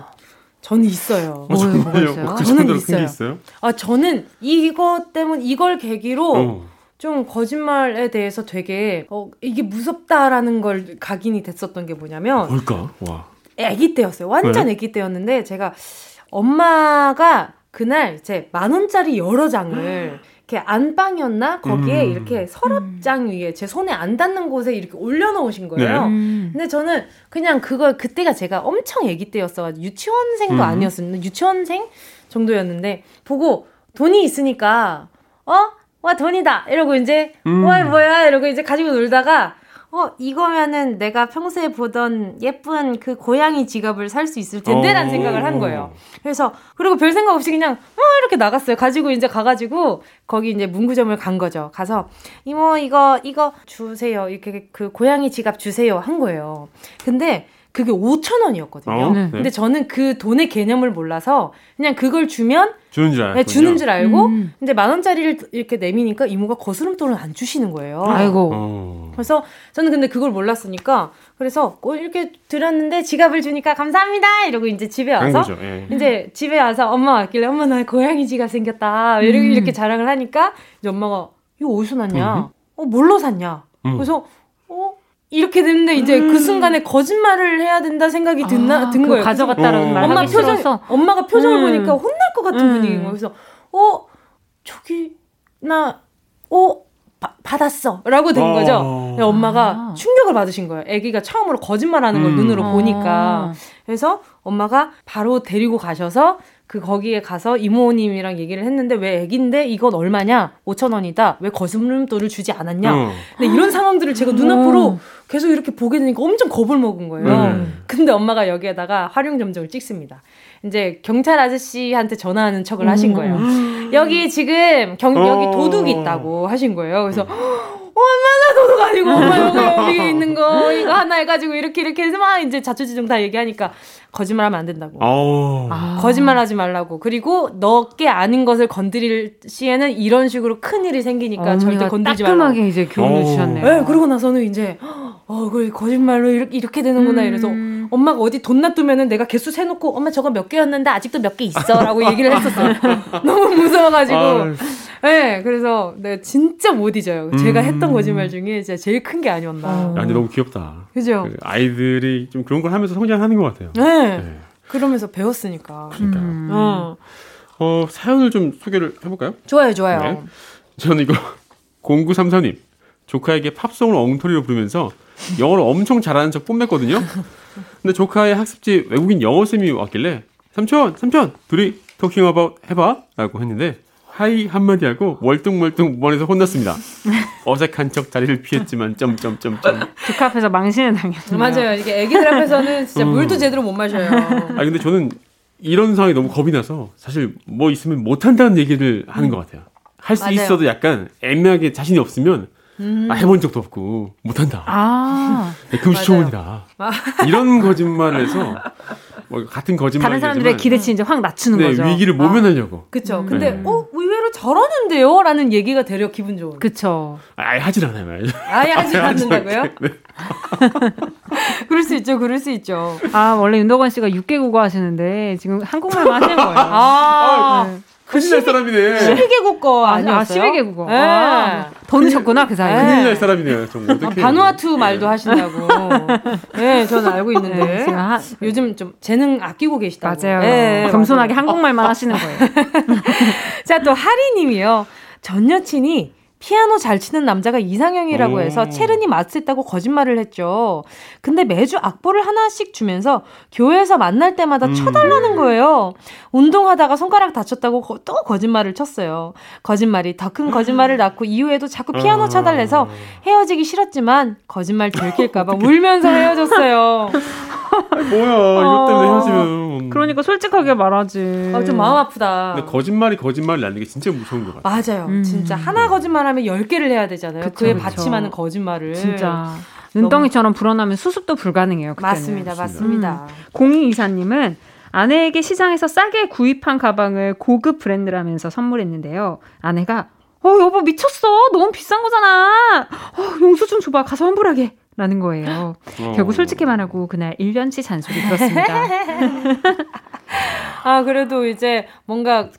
저는 있어요. 어, 정말요? 뭐 그 저는 있어요. 있어요? 아, 저는 이것 때문 이걸 계기로 어. 좀 거짓말에 대해서 되게 어, 이게 무섭다라는 걸 각인이 됐었던 게 뭐냐면 뭘까? 와. 아기 때였어요. 완전 네? 아기 때였는데 제가 엄마가 그날 제만 원짜리 여러 장을 이렇게 안방이었나 거기에 음. 이렇게 서랍장 위에 제 손에 안 닿는 곳에 이렇게 올려놓으신 거예요. 네. 음. 근데 저는 그냥 그걸 그때가 제가 엄청 아기 때였어. 유치원생도 음. 아니었었는데 유치원생 정도였는데 보고 돈이 있으니까 어? 와 돈이다 이러고 이제 음. 와 뭐야 이러고 이제 가지고 놀다가 어 이거면은 내가 평소에 보던 예쁜 그 고양이 지갑을 살 수 있을 텐데라는 어. 생각을 한 거예요. 그래서 그리고 별 생각 없이 그냥 어 이렇게 나갔어요. 가지고 이제 가가지고 거기 이제 문구점을 간 거죠. 가서 이모 이거 이거 주세요. 이렇게 그 고양이 지갑 주세요 한 거예요. 근데 그게 5천 원이었거든요. 어? 네. 근데 저는 그 돈의 개념을 몰라서 그냥 그걸 주면 주는 줄 알았군요. 네, 주는 줄 알고 음. 근데 만 원짜리를 이렇게 내미니까 이모가 거스름돈을 안 주시는 거예요. 아이고. 어. 그래서 저는 근데 그걸 몰랐으니까 그래서 어, 이렇게 드렸는데 지갑을 주니까 감사합니다 이러고 이제 집에 간 와서 거죠, 예. 이제 집에 와서 엄마 왔길래 엄마 나 고양이 지갑 생겼다 이렇게, 음. 이렇게 자랑을 하니까 이제 엄마가 이거 어디서 났냐 음. 어 뭘로 샀냐 음. 그래서 어 이렇게 됐는데 이제 그 순간에 거짓말을 해야 된다 생각이 든나, 아, 든 거예요. 가져갔다라는 그래서 말 엄마 표정, 싫어서? 엄마가 표정을 음. 보니까 혼날 것 같은 음. 분위기인 거예요. 그래서 어 저기 나 어. 바- 받았어. 라고 된 어. 거죠. 엄마가 충격을 받으신 거예요. 아기가 처음으로 거짓말하는 걸 음. 눈으로 어. 보니까. 그래서 엄마가 바로 데리고 가셔서 그 거기에 가서 이모님이랑 얘기를 했는데 왜 아기인데 이건 얼마냐? 5천 원이다. 왜 거스름돈을 주지 않았냐? 어. 근데 이런 상황들을 제가 눈앞으로 계속 이렇게 보게 되니까 엄청 겁을 먹은 거예요. 음. 근데 엄마가 여기에다가 활용 점정을 찍습니다. 이제 경찰 아저씨한테 전화하는 척을 하신 거예요. 여기 지금 경, 여기 어. 도둑이 있다고 하신 거예요. 그래서 엄마 나 도둑 아니고 엄마 여기 여기 있는 거 이거 하나 해가지고 이렇게 이렇게 해서 막 이제 자초지종 다 얘기하니까 거짓말하면 안 된다고. 어. 거짓말하지 말라고. 그리고 너께 아닌 것을 건드릴 시에는 이런 식으로 큰 일이 생기니까 절대 건들지 말라고. 따끔하게 이제 교훈을 어. 주셨네요. 네, 그러고 나서는 이제 어, 그 거짓말로 이렇게, 이렇게 되는구나 음. 이래서 엄마가 어디 돈 놔두면은 내가 개수 세놓고 엄마 저거 몇 개였는데 아직도 몇 개 있어라고 얘기를 했었어요. 너무 무서워가지고. 아유. 네, 그래서 내가 진짜 못 잊어요. 제가 음. 했던 거짓말 중에 진짜 제일 큰 게 아니었나. 야, 근데 너무 귀엽다. 그죠? 그 아이들이 좀 그런 걸 하면서 성장하는 것 같아요. 네. 그러면서 배웠으니까. 그러니까. 어. 어, 사연을 좀 소개를 해볼까요? 좋아요, 좋아요. 네. 저는 이거 0934님 조카에게 팝송을 엉터리로 부르면서 영어를 엄청 잘하는 척 뽐냈거든요. 근데 조카의 학습지 외국인 영어 쌤이 왔길래 삼촌, 삼촌, 둘이 talking about 해봐라고 했는데 hi 한마디 하고 월뚱월뚱 무반에서 혼났습니다. 어색한 척 자리를 피했지만 점점점점. 조카 앞에서 망신을 당했네요. 맞아요. 이게 애기들 앞에서는 진짜 음. 물도 제대로 못 마셔요. 아 근데 저는 이런 상황이 너무 겁이 나서 사실 뭐 있으면 못 한다는 얘기를 하는 것 같아요. 할 수. 있어도 약간 애매하게 자신이 없으면 음. 아, 해본 적도 없고 못한다. 아. 네, 금시초문이다. 아. 이런 거짓말을 해서 뭐 같은 거짓말 다른 사람들의 기대치 이제 확 낮추는 네, 거죠. 위기를 모면하려고. 그쵸. 근데, 네. 어, 의외로 잘하는데요? 라는 얘기가 되려 기분 좋은. 그쵸. 아예 하질 않아요. 아예. 아예 하지 않는다고요? 네. 그럴 수 있죠, 그럴 수 있죠. 아, 원래 윤덕원 씨가 6개 국어 하시는데 지금 한국말만 하시는 거예요. 아, 네. 큰일 날 사람이네. 12개국 거 아, 아니었어요? 12개 국어. 네. 아, 더 넣으셨구나, 그 사이에. 큰일 날 사람이네요. 정말 아? 바누아투 말도 하신다고. 네, 저는 알고 있는데. 네, 지금 하- 요즘 좀 재능 아끼고 계시다고. 맞아요. 네, 겸손하게 맞아요. 한국말만 하시는 거예요. 자, 또 하리님이요. 전 여친이 피아노 잘 치는 남자가 이상형이라고 오. 해서 체른이 맞겠다고 거짓말을 했죠. 근데 매주 악보를 하나씩 주면서 교회에서 만날 때마다 음. 쳐달라는 거예요. 운동하다가 손가락 다쳤다고 거- 또 거짓말을 쳤어요. 거짓말이 더 큰 거짓말을 낳고 이후에도 자꾸 피아노 아. 쳐달래서 헤어지기 싫었지만 거짓말 들킬까봐 울면서 헤어졌어요. 뭐야 이것 때문에 헤어지면. 그러니까 솔직하게 말하지. 아, 좀 마음 아프다. 근데 거짓말이 거짓말을 낳는 게 진짜 무서운 것 같아. 맞아요. 진짜 하나 거짓말하면 열 개를 해야 되잖아요. 음. 그쵸, 그에 그쵸. 받침하는 거짓말을. 진짜 눈덩이처럼 불어나면 수습도 불가능해요. 그때는. 맞습니다, 맞습니다. 공이 이사님은 아내에게 시장에서 싸게 구입한 가방을 고급 브랜드라면서 선물했는데요. 아내가 어 여보 미쳤어 너무 비싼 거잖아. 어 용수 좀 줘봐 가서 환불하게. 라는 거예요. 어. 결국 솔직히 말하고 그날 1년치 잔소리 들었습니다. 아, 그래도 이제 뭔가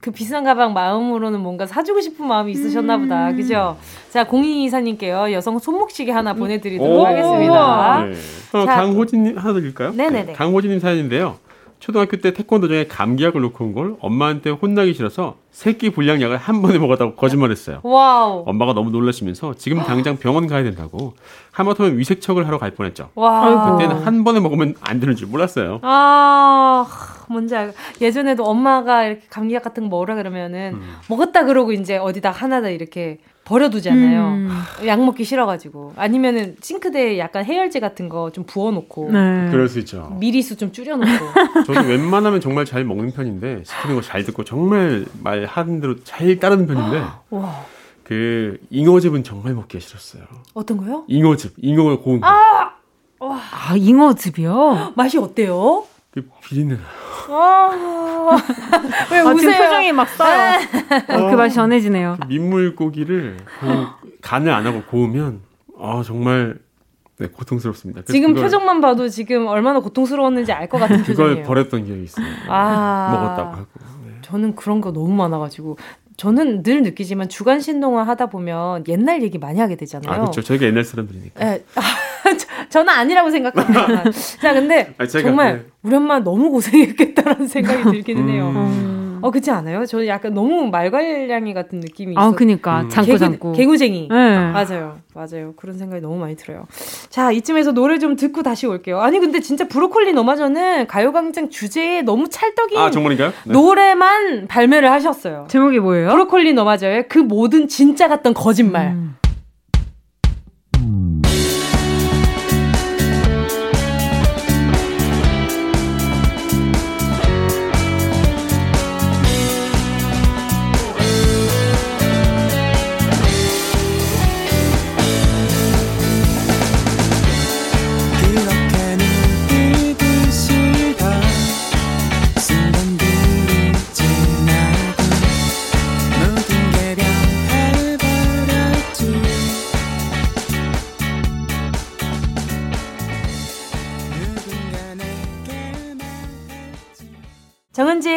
그 비싼 가방 마음으로는 뭔가 사주고 싶은 마음이 있으셨나 보다. 음. 그죠? 자, 공이이사님께요. 여성 손목시계 하나 보내드리도록 오. 하겠습니다. 네. 어, 자, 강호진님 하나 드릴까요? 네네네. 강호진님 사연인데요. 초등학교 때 태권도장에 감기약을 놓고 온 걸 엄마한테 혼나기 싫어서 새끼 불량약을 한 번에 먹었다고 거짓말했어요. 와우. 엄마가 너무 놀라시면서 지금 당장 병원 가야 된다고 하마터면 위세척을 하러 갈 뻔했죠. 와. 그때는 한 번에 먹으면 안 되는 줄 몰랐어요. 아, 뭔지 알고. 예전에도 엄마가 이렇게 감기약 같은 거 먹으라 그러면은 음. 먹었다 그러고 이제 어디다 하나다 이렇게 버려두잖아요. 음. 약 먹기 싫어가지고. 아니면은 싱크대에 약간 해열제 같은 거 좀 부어놓고. 네. 그럴 수 있죠. 미리수 좀 줄여놓고. 저도 웬만하면 정말 잘 먹는 편인데 시키는 거 잘 듣고 정말 말 하는 대로 잘 따르는 편인데 와. 그 잉어즙은 정말 먹기가 싫었어요. 어떤 거요? 잉어즙, 잉어를 고운 거. 아! 와. 아, 잉어즙이요? 맛이 어때요? 그 비린내. 아, 왜 아? 지금 표정이 막 써요. 어, 그 맛이 전해지네요. 민물고기를 고- 간을 안 하고 고우면 아 정말 네, 고통스럽습니다. 지금 그걸- 표정만 봐도 지금 얼마나 고통스러웠는지 알 것 같은 그걸 표정이에요. 버렸던 기억이 있어요. 아. 먹었다고 하고. 저는 그런 거 너무 많아가지고 저는 늘 느끼지만 주간 신동화 하다 보면 옛날 얘기 많이 하게 되잖아요. 아 그렇죠. 저희가 옛날 사람들이니까. 예. 저- 저는 아니라고 생각합니다. 자, 근데 아, 제가, 정말 네. 우리 엄마 너무 고생했겠다라는 생각이 들기는 해요. 음. 어, 그렇지 않아요? 저는 약간 너무 말괄량이 같은 느낌이 아, 있어. 그니까. 음. 개구, 장구. 개구쟁이. 네. 맞아요. 맞아요. 그런 생각이 너무 많이 들어요. 자, 이쯤에서 노래 좀 듣고 다시 올게요. 아니, 근데 진짜 브로콜리 너마저는 가요광장 주제에 너무 찰떡인 아 정말인가요? 네. 노래만 발매를 하셨어요. 제목이 뭐예요? 브로콜리 너마저의 그 모든 진짜 같던 거짓말. 음.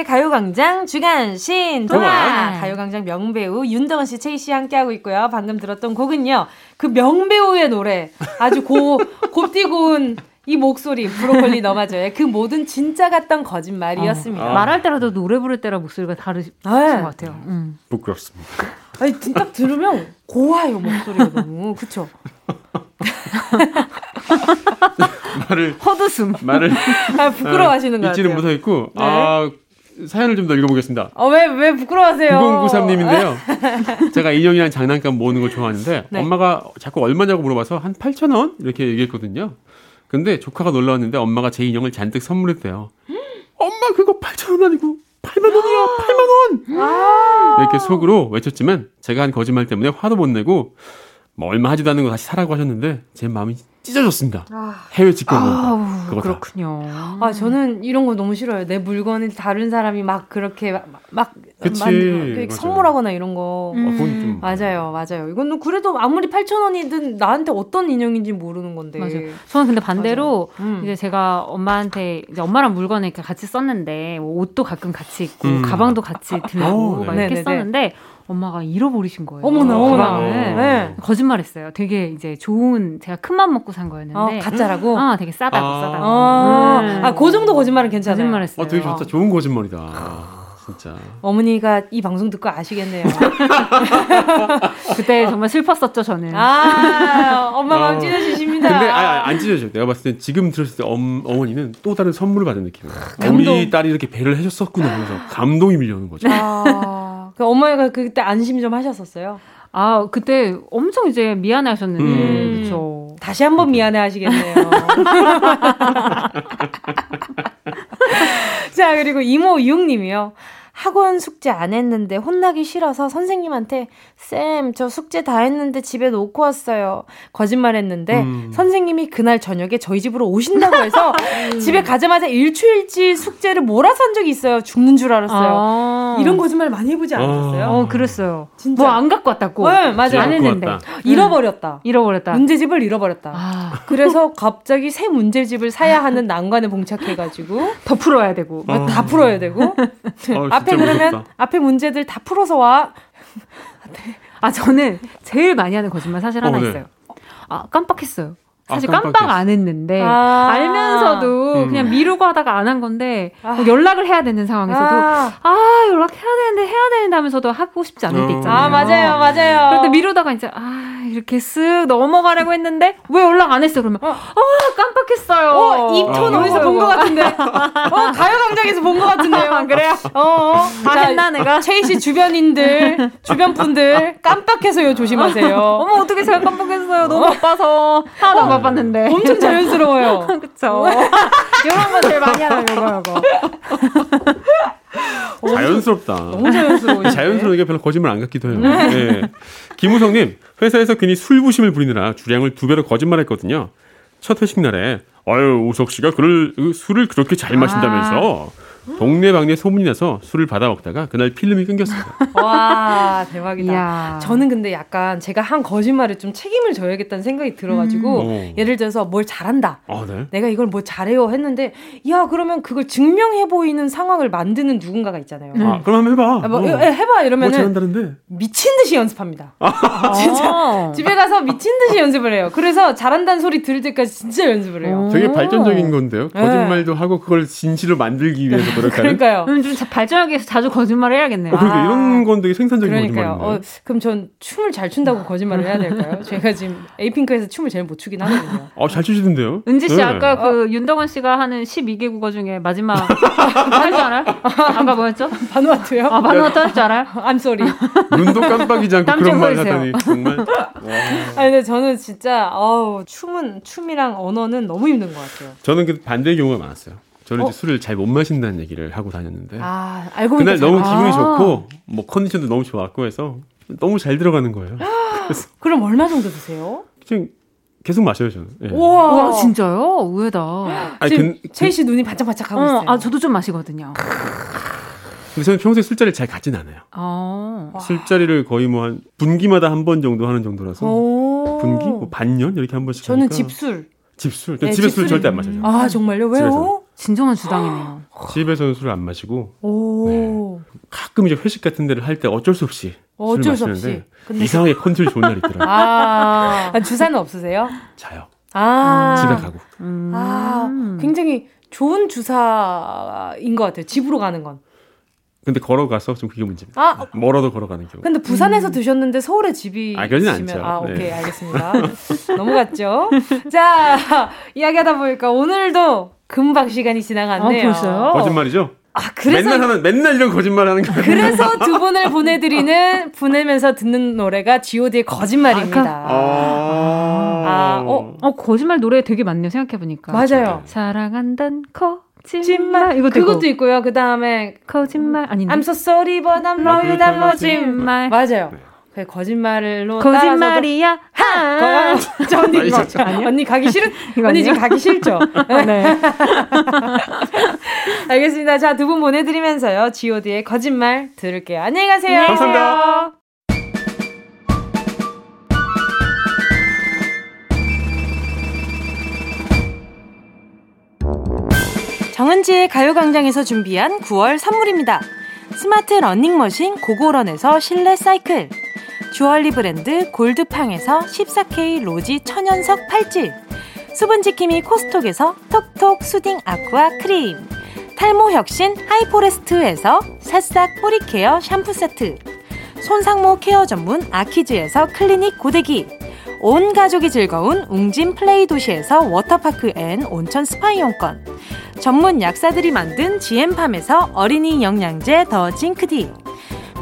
가요광장 주간 신동아 동아. 가요광장 명배우 윤덕은 씨, 채희 씨 함께하고 있고요. 방금 들었던 곡은요. 그 명배우의 노래 아주 고 곱디고운 이 목소리 브로콜리 너마저의 그 모든 진짜 같던 거짓말이었습니다. 어, 말할 때라도 노래 부를 때랑 목소리가 다르신 네. 것 같아요. 음. 부끄럽습니다. 아니 딱 들으면 고와요 목소리가 너무 그쵸? 말을 헛웃음. 말을 아, 부끄러워하시는 것 잊지는 같아요. 못하겠고 네. 아 사연을 좀 더 읽어보겠습니다. 어 왜 왜 부끄러워하세요? 9093님인데요. 제가 인형이랑 장난감 모으는 걸 좋아하는데 네. 엄마가 자꾸 얼마냐고 물어봐서 한 8천 원 이렇게 얘기했거든요. 근데 조카가 놀러 왔는데 엄마가 제 인형을 잔뜩 선물했대요. 엄마 그거 8천 원 아니고 8만 원이야 8만 원 이렇게 속으로 외쳤지만 제가 한 거짓말 때문에 화도 못 내고 뭐 얼마 하지도 않는 거 다시 사라고 하셨는데 제 마음이 찢어졌습니다. 해외 거 그거 다. 그렇군요. 아 저는 이런 거 너무 싫어요. 내 물건을 다른 사람이 막 그렇게 막, 막 그치, 맞아요. 선물하거나 이런 거. 아, 좀 맞아요, 맞아요. 이건 그래도 아무리 8천 원이든 나한테 어떤 인형인지 모르는 건데. 맞아요. 저는 근데 반대로 음. 이제 제가 엄마한테 이제 엄마랑 물건을 이렇게 같이 썼는데 뭐 옷도 가끔 같이 입고 음. 가방도 같이 들고 어, 막 네. 이렇게 네네네. 썼는데 엄마가 잃어버리신 거예요. 어머나, 어머나. 가방을. 네. 거짓말했어요. 되게 이제 좋은 제가 큰맘 먹고 산 거였는데 어, 가짜라고? 아, 되게 싸다고 아. 싸다고. 아, 음. 아, 그 정도 거짓말은 괜찮아요. 거짓말했어요. 어, 되게 좋다. 좋은 거짓말이다. 진짜. 어머니가 이 방송 듣고 아시겠네요. 그때 정말 슬펐었죠, 저는. 아, 엄마 마음 어. 찢어지십니다. 근데 아, 안 찢어져. 내가 봤을 때 지금 들었을 때 엄, 어머니는 또 다른 선물을 받은 느낌이야. 감동. 우리 딸이 이렇게 배를 해줬었구나 하면서 감동이 밀려오는 거죠. 아, 그 엄마가 그때 안심 좀 하셨었어요. 아, 그때 엄청 이제 미안해 하셨는데. 음. 그쵸. 다시 한번 미안해 하시겠네요. 자, 그리고 이모 이용님이요. 학원 숙제 안 했는데 혼나기 싫어서 선생님한테 쌤, 저 숙제 다 했는데 집에 놓고 왔어요. 거짓말 했는데 음. 선생님이 그날 저녁에 저희 집으로 오신다고 해서 집에 가자마자 일주일치 숙제를 몰아서 한 적이 있어요. 죽는 줄 알았어요. 아. 이런 거짓말 많이 해보지 않으셨어요? 어, 그랬어요. 진짜. 뭐 안 갖고 왔다고. 네, 맞아요. 안 했는데. 잃어버렸다. 잃어버렸다. 문제집을 잃어버렸다. 그래서 갑자기 새 문제집을 사야 하는 난관에 봉착해가지고 더 풀어야 되고. 아, 다 풀어야 되고 앞에 그러면 무섭다. 앞에 문제들 다 풀어서 와. 아, 저는 제일 많이 하는 거짓말 사실 하나 어, 네. 있어요. 아, 깜빡했어요. 사실 아, 깜빡 깜빡했어. 안 했는데 아. 알면서도 음. 그냥 미루고 하다가 안 한 건데 뭐 연락을 해야 되는 상황에서도 아. 아, 연락해야 되는데 해야 되는데 하면서 하고 싶지 않을 때 어. 있잖아요. 아, 맞아요, 맞아요. 그런데 미루다가 이제 아 이렇게 쓱 넘어가려고 했는데 왜 연락 안 했어? 그러면 아 깜빡했어요. 어, 입톤 아, 어디서 본 것 같은데. 어, 가요광장에서 본 것 같은데요. 그래요? 어, 어. 다 자, 했나, 내가? 채희 씨 주변인들, 주변 분들 깜빡해서요 조심하세요. 어머 어떻게 제가 깜빡했어요? 너무 바빠서 하나도 안 바빴는데. 엄청 자연스러워요. 그쵸. 이런 거 제일 많이 하는 요거 요거. 자연스럽다. 너무 자연스러우시네. 자연스러우니까 별로 거짓말 안 같기도 해요. 네. 네. 김우성님, 회사에서 괜히 술부심을 부리느라 주량을 두 배로 거짓말했거든요. 첫 회식 날에, 아유, 우석 씨가 그를, 그 술을 그렇게 잘 마신다면서. 동네방네 소문이 나서 술을 받아 먹다가 그날 필름이 끊겼습니다. 와 대박이다. 이야. 저는 근데 약간 제가 한 거짓말에 좀 책임을 져야겠다는 생각이 들어가지고 음. 예를 들어서 뭘 잘한다. 아, 네. 내가 이걸 뭐 잘해요 했는데 야 그러면 그걸 증명해 보이는 상황을 만드는 누군가가 있잖아요. 아, 그럼 한번 해봐. 아, 뭐, 어. 예, 해봐 뭐 이러면은 잘한다는데. 미친 듯이 연습합니다. 아. 진짜 집에 가서 미친 듯이 연습을 해요. 그래서 잘한다는 소리 들을 때까지 진짜 연습을 해요. 되게 발전적인 건데요. 네. 거짓말도 하고 그걸 진실로 만들기 위해서 노력하는. 그러니까요. 음, 좀 자- 발전하기 위해서 자주 거짓말을 해야겠네요. 어, 그러니까 이런 건 되게 생산적인 그러니까요. 거짓말인데. 어, 그럼 전 춤을 잘 춘다고 거짓말을 해야 될까요? 제가 지금 에이핑크에서 춤을 제일 못 추긴 하거든요. 어, 잘 추시던데요? 은지 씨 네. 아까 그 윤덕원 씨가 하는 12개 국어 중에 마지막 할 줄 알아요? 아까 뭐였죠? 바누아투요? 아, 바누아투 할 줄 알아요? I'm sorry. 눈도 깜빡이지 않고 땀 그런 좀 말. 하더니 정말. 와. 아니 근데 저는 진짜 어우 춤은 춤이랑 언어는 너무 힘든 것 같아요. 저는 그 반대의 경우가 많았어요. 저는 어? 이제 술을 잘 못 마신다는 얘기를 하고 다녔는데 아 알고 그날 너무 잘- 기분이 아. 좋고 뭐 컨디션도 너무 좋았고 해서 너무 잘 들어가는 거예요. 그래서 그럼 얼마 정도 드세요? 그냥 계속 마셔요 저는. 예. 우와, 와 진짜요? 의외다. 아니, 지금 근- 채희 씨 눈이 반짝반짝 하고 어, 있어요. 아 저도 좀 마시거든요. 근데 저는 평소에 술자리를 잘 가진 않아요. 어. 술자리를 거의 뭐 한 분기마다 한 번 정도 하는 정도라서 오. 분기 뭐 반년 이렇게 한 번씩 저는 하니까 집술. 집술 네, 집에 술 집술이- 절대 안 마셔요. 아 정말요? 왜요? 집에서. 진정한 주당이네요. 집에서는 술을 안 마시고 오. 가끔 이제 회식 같은 데를 할 때 어쩔 수 없이 어쩔 없이. 마시는데 근데- 이상하게 컨디션이 좋은 날이 있더라고요. 아, 아, 주사는 없으세요? 자요. 아. 집에 가고. 아, 굉장히 좋은 주사인 것 같아요. 집으로 가는 건. 근데 걸어가서 좀 그게 문제입니다. 아, 멀어도 걸어가는 경우. 근데 부산에서 드셨는데 서울에 집이 아, 그러진 있으면- 않죠. 아, 네. 오케이, 알겠습니다. 넘어갔죠. 자, 이야기하다 보니까 오늘도 금방 시간이 지나갔네요. 아, 벌써요? 거짓말이죠? 아, 그래서 맨날 하는 맨날 이런 거짓말 하는 거. 그래서 두 분을 보내 드리는 보내면서 듣는 노래가 G.O.D의 거짓말입니다. 아, 아, 어, 어 거짓말 노래 되게 많네요 생각해 보니까. 맞아요. 사랑한단 거짓말. 거짓말 이것도 그것도 있고. 있고요. 그 다음에 거짓말 아닌데. I'm so sorry but I'm 아, not 그렇다고 that 거짓말 맞아요. 네. 그 거짓말로 거짓말이야. 하. 저 언니 이거. 언니 가기 싫은 이거 언니? 지금 가기 싫죠? 네. 알겠습니다. 자 두 분 보내드리면서요. G.O.D의 거짓말 들을게요. 안녕히 가세요. 감사합니다. 정은지의 가요광장에서 준비한 9월 선물입니다. 스마트 러닝머신 고고런에서 실내 사이클 주얼리 브랜드 골드팡에서 14K 로지 천연석 팔찌 수분지킴이 코스톡에서 톡톡 soothing aqua 크림 탈모 혁신 하이포레스트에서 새싹 뿌리 care 샴푸 세트. 손상모 care 전문 아키즈에서 클리닉 고데기. 온 가족이 즐거운 웅진 플레이 도시에서 워터파크 and 온천 스파 이용권. 전문 약사들이 만든 지엠팜에서 어린이 영양제 더 징크디.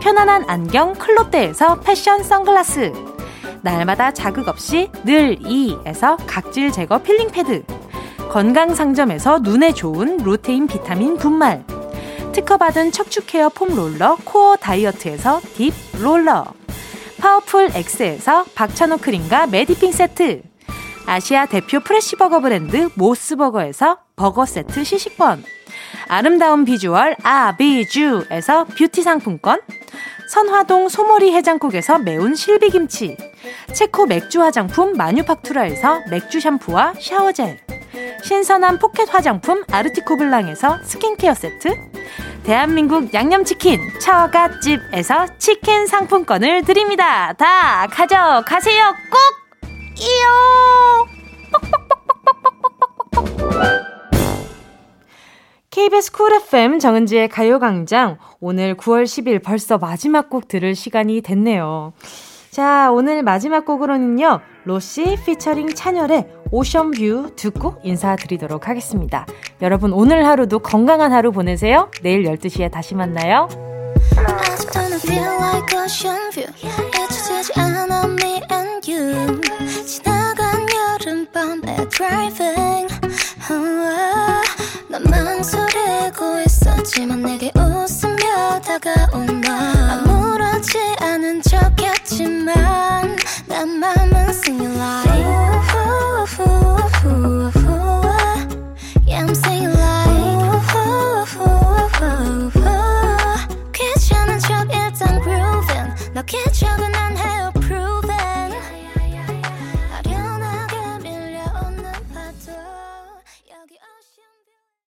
편안한 안경 클로떼에서 패션 선글라스. 날마다 자극 없이 늘 이에서 각질 제거 필링 패드. 건강 상점에서 눈에 좋은 루테인 비타민 분말. 특허받은 척추 care foam 롤러 코어 다이어트에서 deep 롤러. 파워풀 X에서 박찬호 크림과 메디핑 세트. 아시아 대표 fresh버거 브랜드 모스버거에서 버거 세트 시식권. 아름다운 비주얼 아비주에서 뷰티 상품권. 선화동 소머리 해장국에서 매운 실비김치. 체코 맥주 화장품 마뉴팍투라에서 맥주 샴푸와 샤워젤. 신선한 포켓 화장품 아르티코 블랑에서 스킨케어 세트. 대한민국 양념치킨 처갓집에서 치킨 상품권을 드립니다. 다 가져가세요. 꼭! 이요! KBS 쿨 FM 정은지의 가요광장 오늘 9월 10일 벌써 마지막 곡 들을 시간이 됐네요. 자, 오늘 마지막 곡으로는요. 로시 피처링 찬열의 Ocean View 듣고 인사드리도록 하겠습니다. 여러분 오늘 하루도 건강한 하루 보내세요. 내일 12시에 다시 만나요. 아직도 난 feel like ocean view me and you 지나간 여름밤의 driving. 난 망설이고 있었지만 내게 웃으며 다가온 너 아무렇지 않은 척했지만 내 맘은 singing like. Yeah 귀찮은 척 일단.